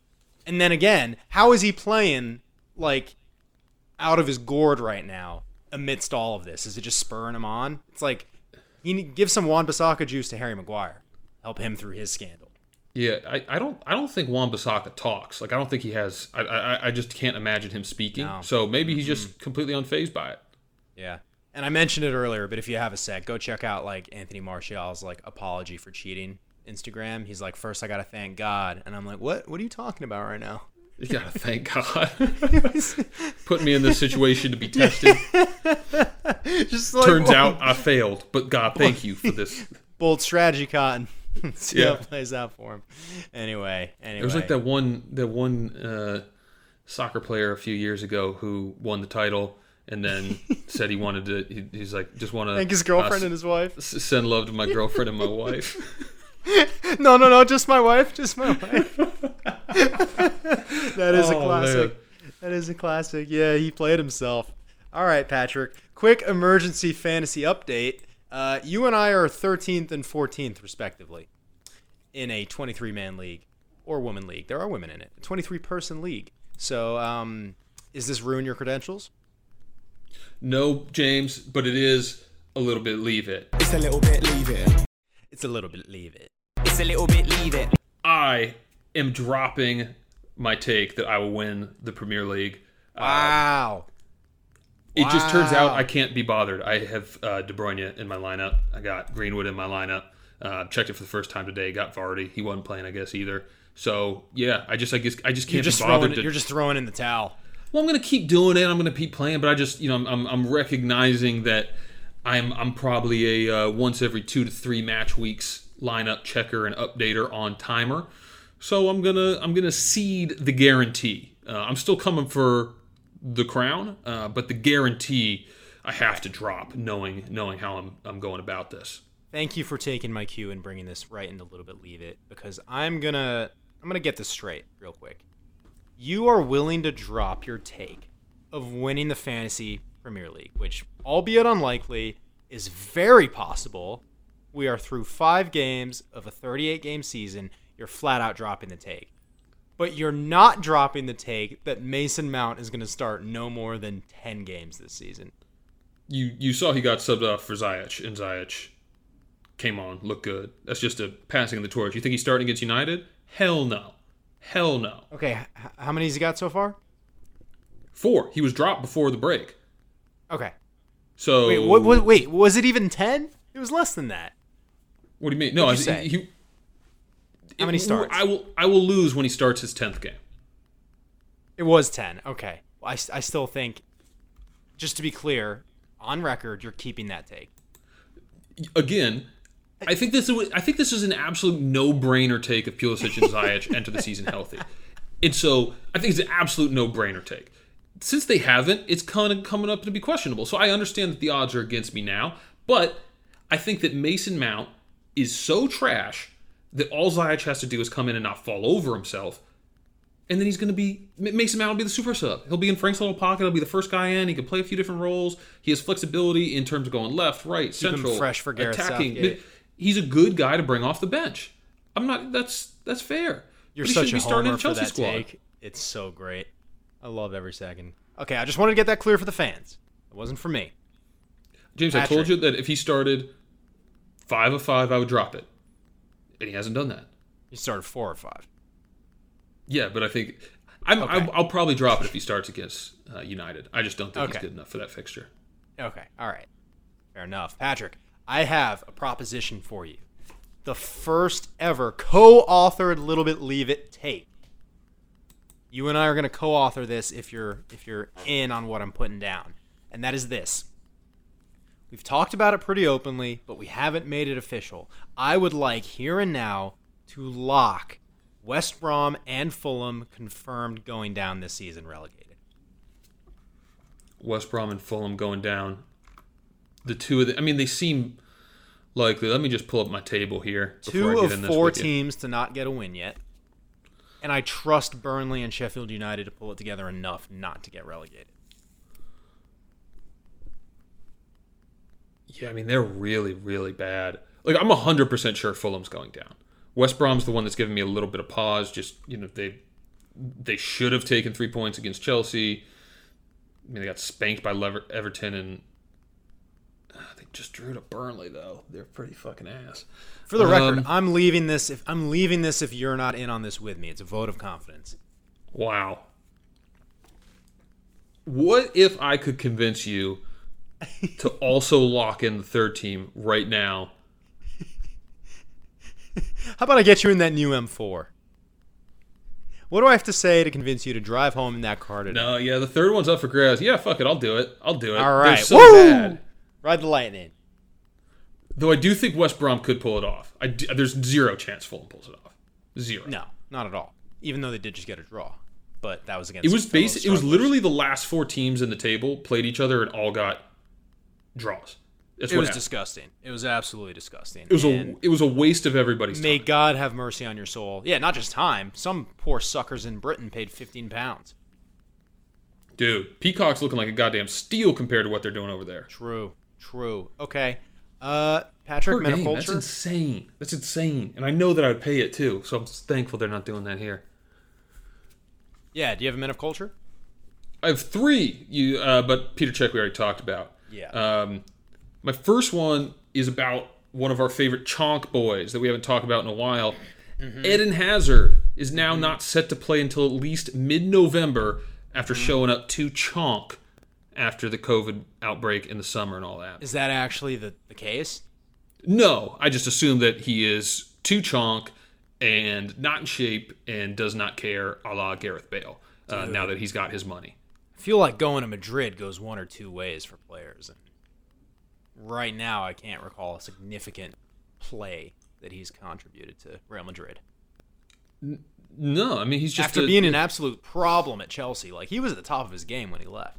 And then again, how is he playing like out of his gourd right now amidst all of this? Is it just spurring him on? It's like you need, give some Wan-Bissaka juice to Harry Maguire, help him through his scandal. Yeah, I, I don't I don't think Wan-Bissaka talks. Like I don't think he has. I I, I just can't imagine him speaking. No. So maybe he's just mm-hmm. completely unfazed by it. Yeah. And I mentioned it earlier, but if you have a sec, go check out like Anthony Martial's like apology for cheating Instagram. He's like, first I gotta thank God, and I'm like, what? What are you talking about right now? You gotta thank *laughs* God, *laughs* putting me in this situation to be tested. *laughs* Just like Turns out I failed, but God, thank you for this. bold strategy, Cotton. *laughs* See how it plays out for him. Anyway, anyway. There was like that one that one uh, soccer player a few years ago who won the title and then *laughs* said he wanted to. He, he's like, just want to Thank his girlfriend and his wife. send love to my girlfriend and my *laughs* wife. No, no, no, just my wife, just my wife. that is a Oh, classic. man. That is a classic. Yeah, he played himself. All right, Patrick. Quick emergency fantasy update. Uh, you and I are 13th and 14th, respectively, in a 23 man league or woman league. There are women in it. A 23 person league. So, um, is this ruin your credentials? No, James, but it is a little bit. Leave it. It's a little bit leave it. It's a little bit leave it. It's a little bit leave it. I am dropping my take that I will win the Premier League. Wow. It just turns out I can't be bothered. I have uh, De Bruyne in my lineup. I got Greenwood in my lineup. Uh, checked it for the first time today. Got Vardy. He wasn't playing, I guess, either. So yeah, I just I guess I just can't You're just be bothered. throwing. to, You're just throwing in the towel. well, I'm gonna keep doing it. I'm gonna keep playing, but I just you know I'm I'm, I'm recognizing that I'm I'm probably a uh, once every two to three match weeks lineup checker and updater on timer. So I'm gonna I'm gonna cede the guarantee. Uh, I'm still coming for the crown, uh, but the guarantee I have to drop, knowing knowing how I'm I'm going about this. Thank you for taking my cue and bringing this right into a little bit leave it because I'm gonna I'm gonna get this straight real quick. You are willing to drop your take of winning the fantasy Premier League, which, albeit unlikely, is very possible. We are through five games of a 38 game season. You're flat out dropping the take. But you're not dropping the take that Mason Mount is going to start no more than 10 games this season. You you saw he got subbed off for Ziyech, and Ziyech came on, looked good. That's just a passing of the torch. You think he's starting against United? Hell no, hell no. Okay, h- how many has he got so far? Four. He was dropped before the break. Okay. So Wait, what, what, wait, was it even 10? It was less than that. What do you mean? No, I, you say? he How many starts? I will. I will lose when he starts his tenth game. It was 10. Okay. I, I still think, just to be clear, on record, you're keeping that take. Again, I think this. Is, I think this is an absolute no-brainer take if Pulisic and Ziyech *laughs* enter the season healthy, and so I think it's an absolute no-brainer take. Since they haven't, it's kind of coming up to be questionable. So I understand that the odds are against me now, but I think that Mason Mount is so trash that all Ziyech has to do is come in and not fall over himself, and then he's going to be Mason Mount will be the super sub. He'll be in Frank's little pocket. He'll be the first guy in. He can play a few different roles. He has flexibility in terms of going left, right, him central, fresh for Gareth attacking. Southgate. He's a good guy to bring off the bench. I'm not. That's that's fair. You're But he such a be starting in homer for Chelsea that squad. take. It's so great. I love every second. Okay, I just wanted to get that clear for the fans. It wasn't for me. James, I told you that if he started five of five, I would drop it, and he hasn't done that. He started four or five. Yeah, but I think I'm, Okay. I'll, I'll probably drop it if he starts against uh, United. I just don't think Okay. he's good enough for that fixture. Okay, all right. Fair enough. Patrick, I have a proposition for you. The first ever co authored Little Bit Leave It tape. You and I are going to co author this if you're if you're in on what I'm putting down. And that is this. We've talked about it pretty openly, but we haven't made it official. I would like here and now to lock West Brom and Fulham confirmed going down this season relegated. West Brom and Fulham going down. The two of the, I mean, they seem likely. Let me just pull up my table here. before two I get of in this four teams to not get a win yet. And I trust Burnley and Sheffield United to pull it together enough not to get relegated. Yeah, I mean they're really, really bad. Like I'm hundred percent sure Fulham's going down. West Brom's the one that's giving me a little bit of pause. Just you know they they should have taken three points against Chelsea. I mean they got spanked by Lever- Everton and uh, they just drew to Burnley though. They're pretty fucking ass. For the record, Um, I'm leaving this if I'm leaving this if you're not in on this with me. It's a vote of confidence. Wow. What if I could convince you to also lock in the third team right now? How about I get you in that new M4? What do I have to say to convince you to drive home in that car today? No, yeah, the third one's up for grabs. Yeah, fuck it, I'll do it. I'll do it. All right, They're so Woo! bad. Ride the lightning. Though I do think West Brom could pull it off. I d there's zero chance Fulham pulls it off. Zero. No, not at all. Even though they did just get a draw, but that was against. It was basic. It was literally the last four teams in the table played each other and all got draws. That's It was happened. disgusting. It was absolutely disgusting. It was a it was a waste of everybody's May time. May God have mercy on your soul. Yeah, not just time. Some poor suckers in Britain paid 15 pounds. Dude, Peacock's looking like a goddamn steal compared to what they're doing over there. True. True. Okay. Uh, Patrick, Per That's insane. That's insane. And I know that I would pay it too. So I'm thankful they're not doing that here. Yeah. Do you have a Men of Culture? I have three. You, uh, but Petr Cech we already talked about. Yeah. Um, my first one is about one of our favorite chonk boys that we haven't talked about in a while. Eden Hazard is now not set to play until at least mid-November after showing up to chonk after the COVID outbreak in the summer and all that. Is that actually the, the case? No, I just assume that he is too chonk and not in shape and does not care, a la Gareth Bale. Uh, now that he's got his money. I feel like going to Madrid goes one or two ways for players. And right now, I can't recall a significant play that he's contributed to Real Madrid. No, I mean he's just After a- being an absolute problem at Chelsea, like he was at the top of his game when he left.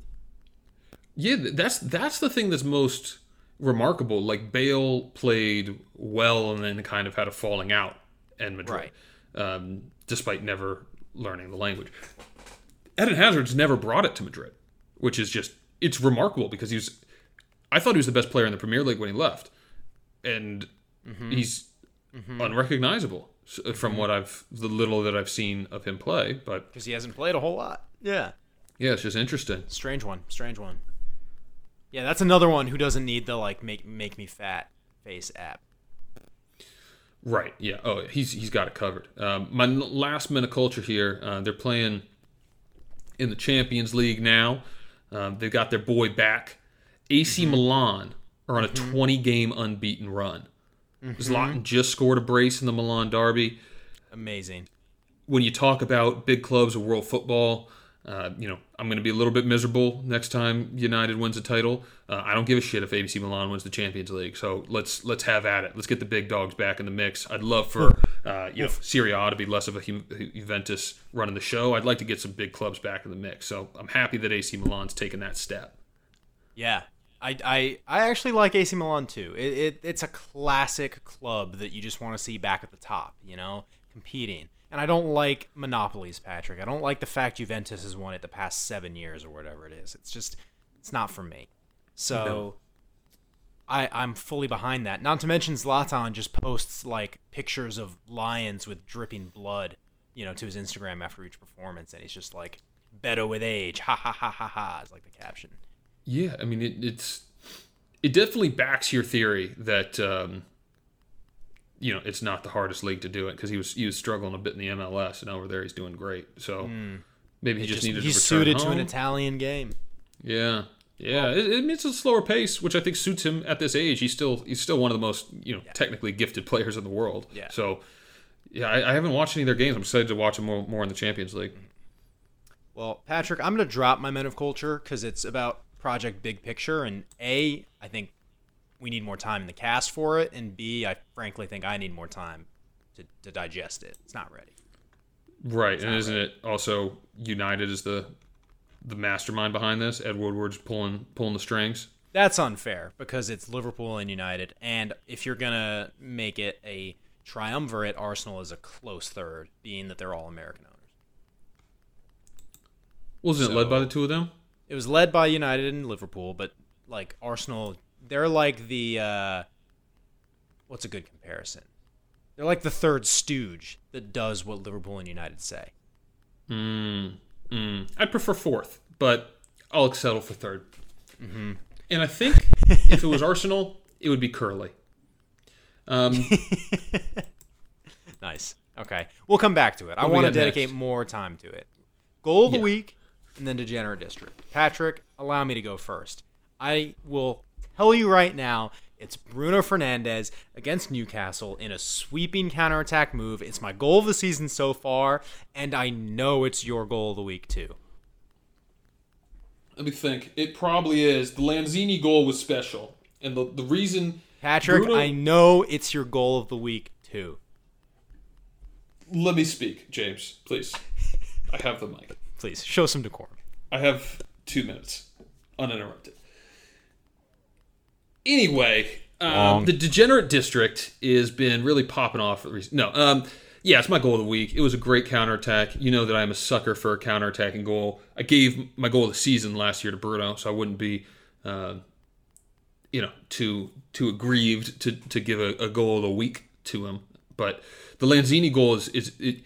Yeah, that's that's the thing that's most remarkable. Like Bale played well and then kind of had a falling out in Madrid, um, despite never learning the language. Eden Hazard's never brought it to Madrid, which is just it's remarkable because he's I thought he was the best player in the Premier League when he left, and he's unrecognizable from what I've the little that I've seen of him play. But Because he hasn't played a whole lot. Yeah. yeah, it's just interesting. Strange one. Strange one. Yeah, that's another one who doesn't need the like make make me fat face app. Right. Yeah. Oh, he's he's got it covered. Um, my last minute culture here. Uh, they're playing in the Champions League now. Um, they've got their boy back. AC mm-hmm. Milan are on a mm-hmm. 20 game unbeaten run. Zlatan mm-hmm. just scored a brace in the Milan derby. Amazing. when you talk about big clubs of world football, uh, you know, I'm going to be a little bit miserable next time United wins a title. Uh, I don't give a shit if ABC Milan wins the Champions League. So let's let's have at it. Let's get the big dogs back in the mix. I'd love for uh, you know Serie A to be less of a Ju- Juventus running the show. I'd like to get some big clubs back in the mix. So I'm happy that AC Milan's taken that step. Yeah. I, I, I actually like AC Milan too. It, it, it's a classic club that you just want to see back at the top, you know, competing. And I don't like monopolies, Patrick. I don't like the fact Juventus has won it the past seven years or whatever it is. It's just, it's not for me. So No. I, I'm fully behind that. Not to mention Zlatan just posts like pictures of lions with dripping blood, you know, to his Instagram after each performance, and he's just like, "Better with age." Ha ha ha ha ha. Is like the caption. Yeah, I mean it, it's it definitely backs your theory that um, you know it's not the hardest league to do it because he was he was struggling a bit in the MLS and over there he's doing great. So hmm. maybe he just, Just- needed he's to suited to an. Italian game. Yeah, yeah. it, it, it's a slower pace, which I think suits him at this age. He's still he's still one of the most you know technically gifted players in the world. Yeah. So yeah, I, I haven't watched any of their games. I'm excited to watch them more more in the Champions League. Well, Patrick, I'm going to drop my Men of Culture because it's about Project Big Picture. And A, I think we need more time in the cast for it. And B, I frankly think I need more time to, to digest it. It's not ready. Right, and isn't it also United is the the mastermind behind this? Ed Woodward's pulling pulling the strings. That's unfair because it's Liverpool and United. And if you're going to make it a triumvirate, Arsenal is a close third, being that they're all American owners. Wasn't it led by the two of them? It was led by United and Liverpool, but like Arsenal, they're like the uh, what's a good comparison? They're like the third stooge that does what Liverpool and United say. Mm, mm. I'd prefer fourth, but I'll settle for 3rd Mm-hmm. And I think if it was *laughs* Arsenal, it would be Curly. Um, *laughs* Nice. Okay, we'll come back to it. I What we want to dedicate next? more time to it. Goal of the week, and then Degenerate District. Patrick, allow me to go first. I will tell you right now, it's Bruno Fernandes against Newcastle in a sweeping counterattack move. It's my goal of the season so far, and I know it's your goal of the week too. let me think. It probably is. The Lanzini goal was special, and the the reason Patrick, Bruno- I know it's your goal of the week too. Let me speak, James, please. I have the mic. Please show some decorum. I have two minutes, uninterrupted. Anyway, um, the Degenerate District has been really popping off. recent- No, um, yeah, it's my goal of the week. It was a great counterattack. You know that I'm a sucker for a counterattacking goal. I gave my goal of the season last year to Bruno, so I wouldn't be, uh, you know, too too aggrieved to to give a, a goal of the week to him. But the Lanzini goal is is. It,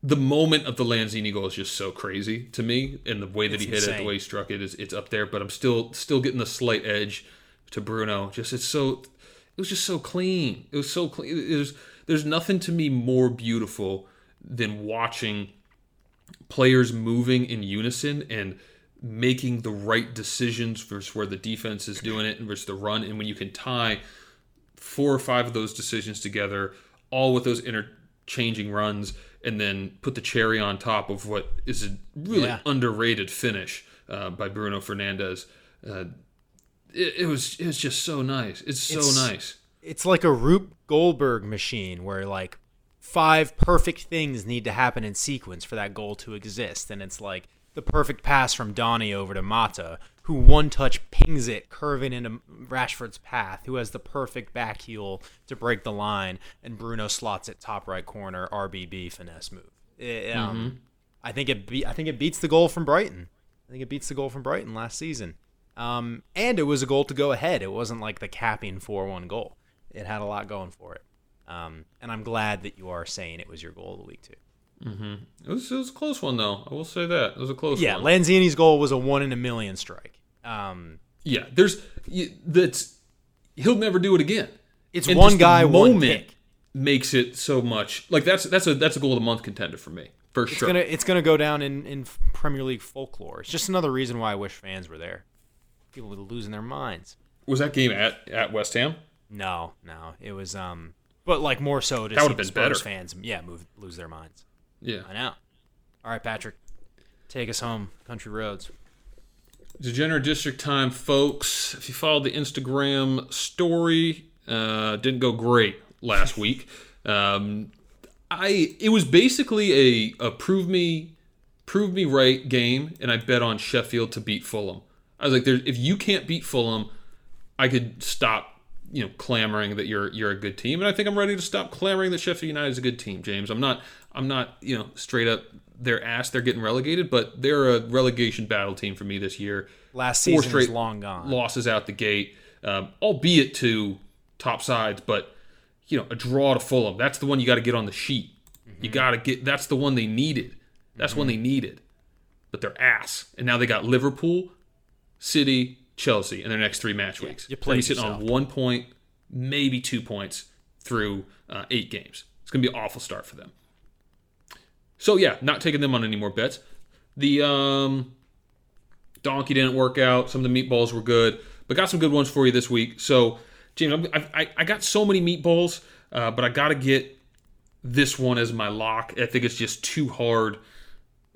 the moment of the Lanzini goal is just so crazy to me, and the way that It's he hit it, the way he struck it, is it's up there. But I'm still still getting the slight edge to Bruno. Just it's so it was just so clean. It was so clean. Was, there's nothing to me more beautiful than watching players moving in unison and making the right decisions versus where the defense is doing it and versus the run. And when you can tie four or five of those decisions together, all with those interchanging runs, and then put the cherry on top of what is a really Yeah. underrated finish uh, by Bruno Fernandes. Uh, it, it was it was just so nice. It's so It's- nice. It's like a Rube Goldberg machine where like five perfect things need to happen in sequence for that goal to exist, and it's like the perfect pass from Donny over to Mata, who one touch pings it, curving into Rashford's path, who has the perfect back heel to break the line, and Bruno slots it top right corner, RBB finesse move. It, um, I think it be- I think it beats the goal from Brighton. I think it beats the goal from Brighton last season. Um, and it was a goal to go ahead. It wasn't like the capping 4 1 goal. It had a lot going for it. Um, and I'm glad that you are saying it was your goal of the week, too. It was, it was a close one though. I will say that it was a close Yeah, one. Yeah, Lanzini's goal was a 1 in a million strike. Um, Yeah, there's that's he'll never do it again. It's And one guy, one moment pick. makes it so much like that's that's a that's a goal of the month contender for me for sure. It's sure. gonna it's gonna go down in, in Premier League folklore. It's just another reason why I wish fans were there. People were losing their minds. Was that game at at West Ham? No, no, it was um But like more so to That see been Spurs better. fans, yeah, move lose their minds. Yeah. I know. All right, Patrick, take us home, country roads. Degenerate District time, folks. If you followed the Instagram story, uh, didn't go great last *laughs* week. Um, I it was basically a, a prove me prove me right game, and I bet on Sheffield to beat Fulham. I was like, there, if you can't beat Fulham, I could stop, you know, clamoring that you're you're a good team, and I think I'm ready to stop clamoring that Sheffield United is a good team. James, I'm not I'm not you know straight up their ass they're getting relegated, but they're a relegation battle team for me this year. Last Four season straight long gone. losses out the gate, um, albeit to top sides, but you know a draw to Fulham. That's the one you got to get on the sheet. You got to get. That's the one they needed. That's one they needed. But they're ass, and now they got Liverpool, City, Chelsea in their next three match weeks. you gonna played be sitting on one point, maybe two points through uh, eight games. It's gonna be an awful start for them. So yeah, not taking them on any more bets. The um, donkey didn't work out. Some of the meatballs were good, but got some good ones for you this week. So James, I, I, I got so many meatballs, uh, but I got to get this one as my lock. I think it's just too hard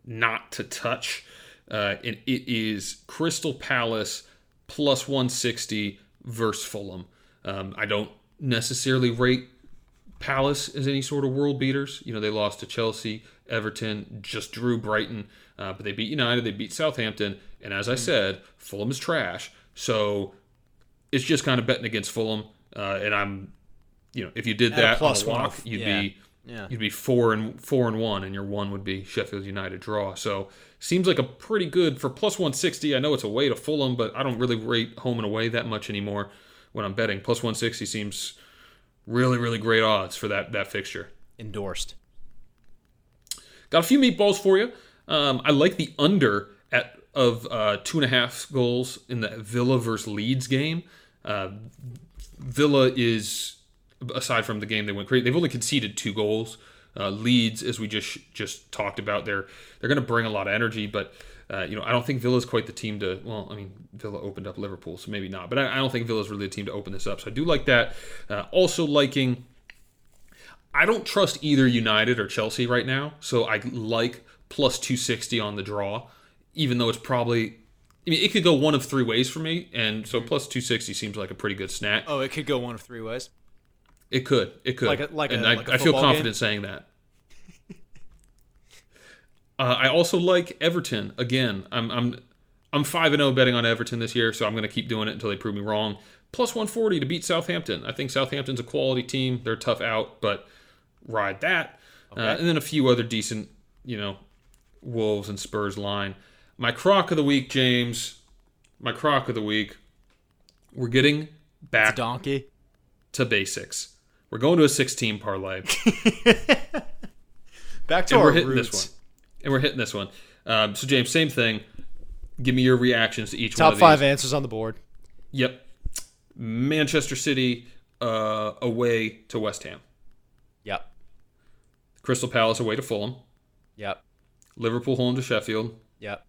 not to touch. Uh, and it is Crystal Palace plus 160 versus Fulham. Um, I don't necessarily rate Palace as any sort of world beaters. You know, they lost to Chelsea, Everton, just drew Brighton, uh, but they beat United, they beat Southampton, and as I said, Fulham is trash. So it's just kind of betting against Fulham, uh, and I'm, you know, if you did At that plus on a one, you'd yeah. be Yeah. you'd be four and four and one, and your one would be Sheffield United draw. So seems like a pretty good for plus one sixty. I know it's away to Fulham, but I don't really rate home and away that much anymore when I'm betting. Plus one sixty seems really really great odds for that that fixture. Endorsed. Got a few meatballs for you. Um, I like the under at of uh, two and a half goals in the Villa versus Leeds game. Uh, Villa is aside from the game they went crazy. They've only conceded two goals. Uh, Leeds, as we just just talked about, they're they're going to bring a lot of energy, but uh, you know I don't think Villa's quite the team to. Well, I mean Villa opened up Liverpool, so maybe not, but I, I don't think Villa's really the team to open this up. So I do like that. Uh, also liking. I don't trust either United or Chelsea right now, so I like plus 260 on the draw, even though it's probably. I mean, it could go one of three ways for me, and so plus 260 seems like a pretty good snack. Oh, it could go one of three ways. It could. It could. Like a- like and a- I, like I feel confident game? saying that. uh, I also like Everton. Again, I'm I'm I'm five and zero betting on Everton this year, so I'm going to keep doing it until they prove me wrong. Plus 140 to beat Southampton. I think Southampton's a quality team. They're tough out, but ride that. Uh, and then a few other decent, you know, Wolves and Spurs line. My crock of the week, James. My crock of the week. We're getting back Donkey. to basics. We're going to a 16 parlay, *laughs* Back to and our we're hitting roots. this one. And we're hitting this one. Um, so James, same thing. Give me your reactions to each one Top five answers on the board. Yep. Manchester City uh, away to West Ham. Yep. Crystal Palace away to Fulham. Yep. Liverpool home to Sheffield. Yep.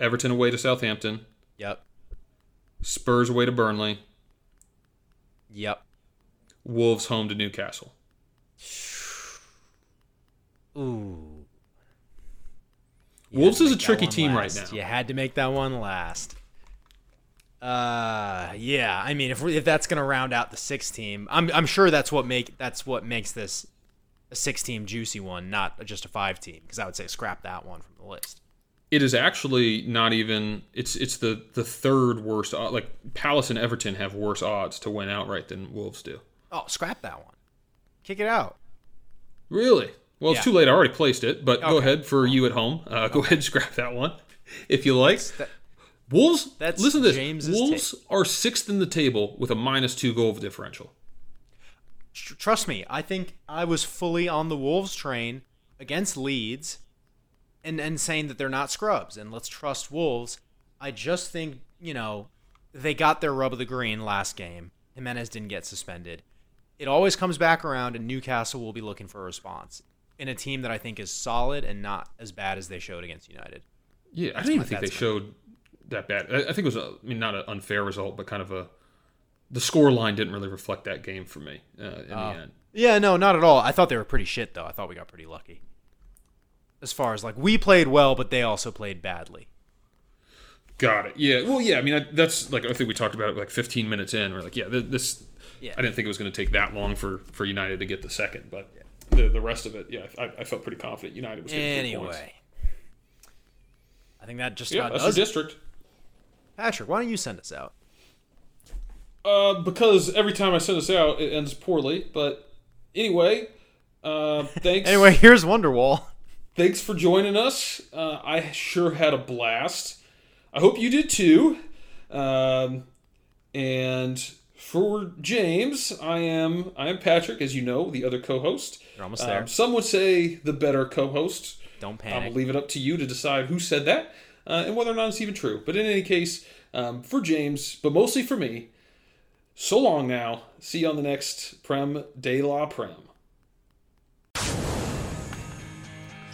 Everton away to Southampton. Yep. Spurs away to Burnley. Yep. Wolves home to Newcastle. Ooh. Wolves is a tricky team last. right now. You had to make that one last. Uh, yeah. I mean, if we- if that's gonna round out the six team, I'm I'm sure that's what make that's what makes this a six team juicy one, not just a five team. Because I would say scrap that one from the list. It is actually not even. It's it's the the third worst. Like Palace and Everton have worse odds to win outright than Wolves do. Oh, scrap that one. Kick it out. Really? Well, it's too late. I already placed it, but go ahead for you at home. Uh, Go ahead and *laughs* scrap that one if you like. That- Wolves. That's listen to this. James's Wolves are sixth in the table with a minus two goal differential. Trust me, I think I was fully on the Wolves train against Leeds and, and saying that they're not scrubs and let's trust Wolves. I just think, you know, they got their rub of the green last game. Jimenez didn't get suspended. It always comes back around, and Newcastle will be looking for a response in a team that I think is solid and not as bad as they showed against United. Yeah, I didn't even think they that's showed that bad. I, I think it was, a, I mean, not an unfair result, but kind of a the score line didn't really reflect that game for me uh, in Oh. the end. Yeah, no, not at all. I thought they were pretty shit though. I thought we got pretty lucky. As far as like we played well, but they also played badly. Got it. Yeah. Well, yeah. I mean, I, that's like I think we talked about it like 15 minutes in. We're like, yeah, this. Yeah. I didn't think it was going to take that long for for United to get the second, but the the rest of it, yeah, I, I felt pretty confident United was three points. Anyway, I think that just Yeah, about that's does district. Patrick, why don't you send us out? Uh, because every time I send us out, it ends poorly. But anyway, uh, *laughs* thanks. Anyway, here's Wonderwall. thanks for joining us. Uh, I sure had a blast. I hope you did too. Um, and for James, I am I am Patrick, as you know, the other co-host. You're almost Um, there. some would say the better co-host. Don't panic. I'll leave it up to you to decide who said that uh, and whether or not it's even true. But in any case, um, for James, but mostly for me, so long now. See you on the next Prem de la Prem.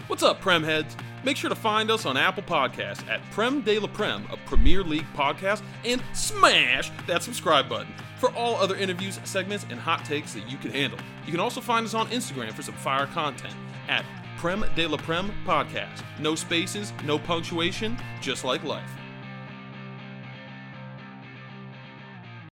What's up, Prem heads? Make sure to find us on Apple Podcasts at Prem de la Prem, a Premier League podcast, and smash that subscribe button for all other interviews, segments, and hot takes that you can handle. You can also find us on Instagram for some fire content at Prem de la Prem Podcast. No spaces, no punctuation, just like life.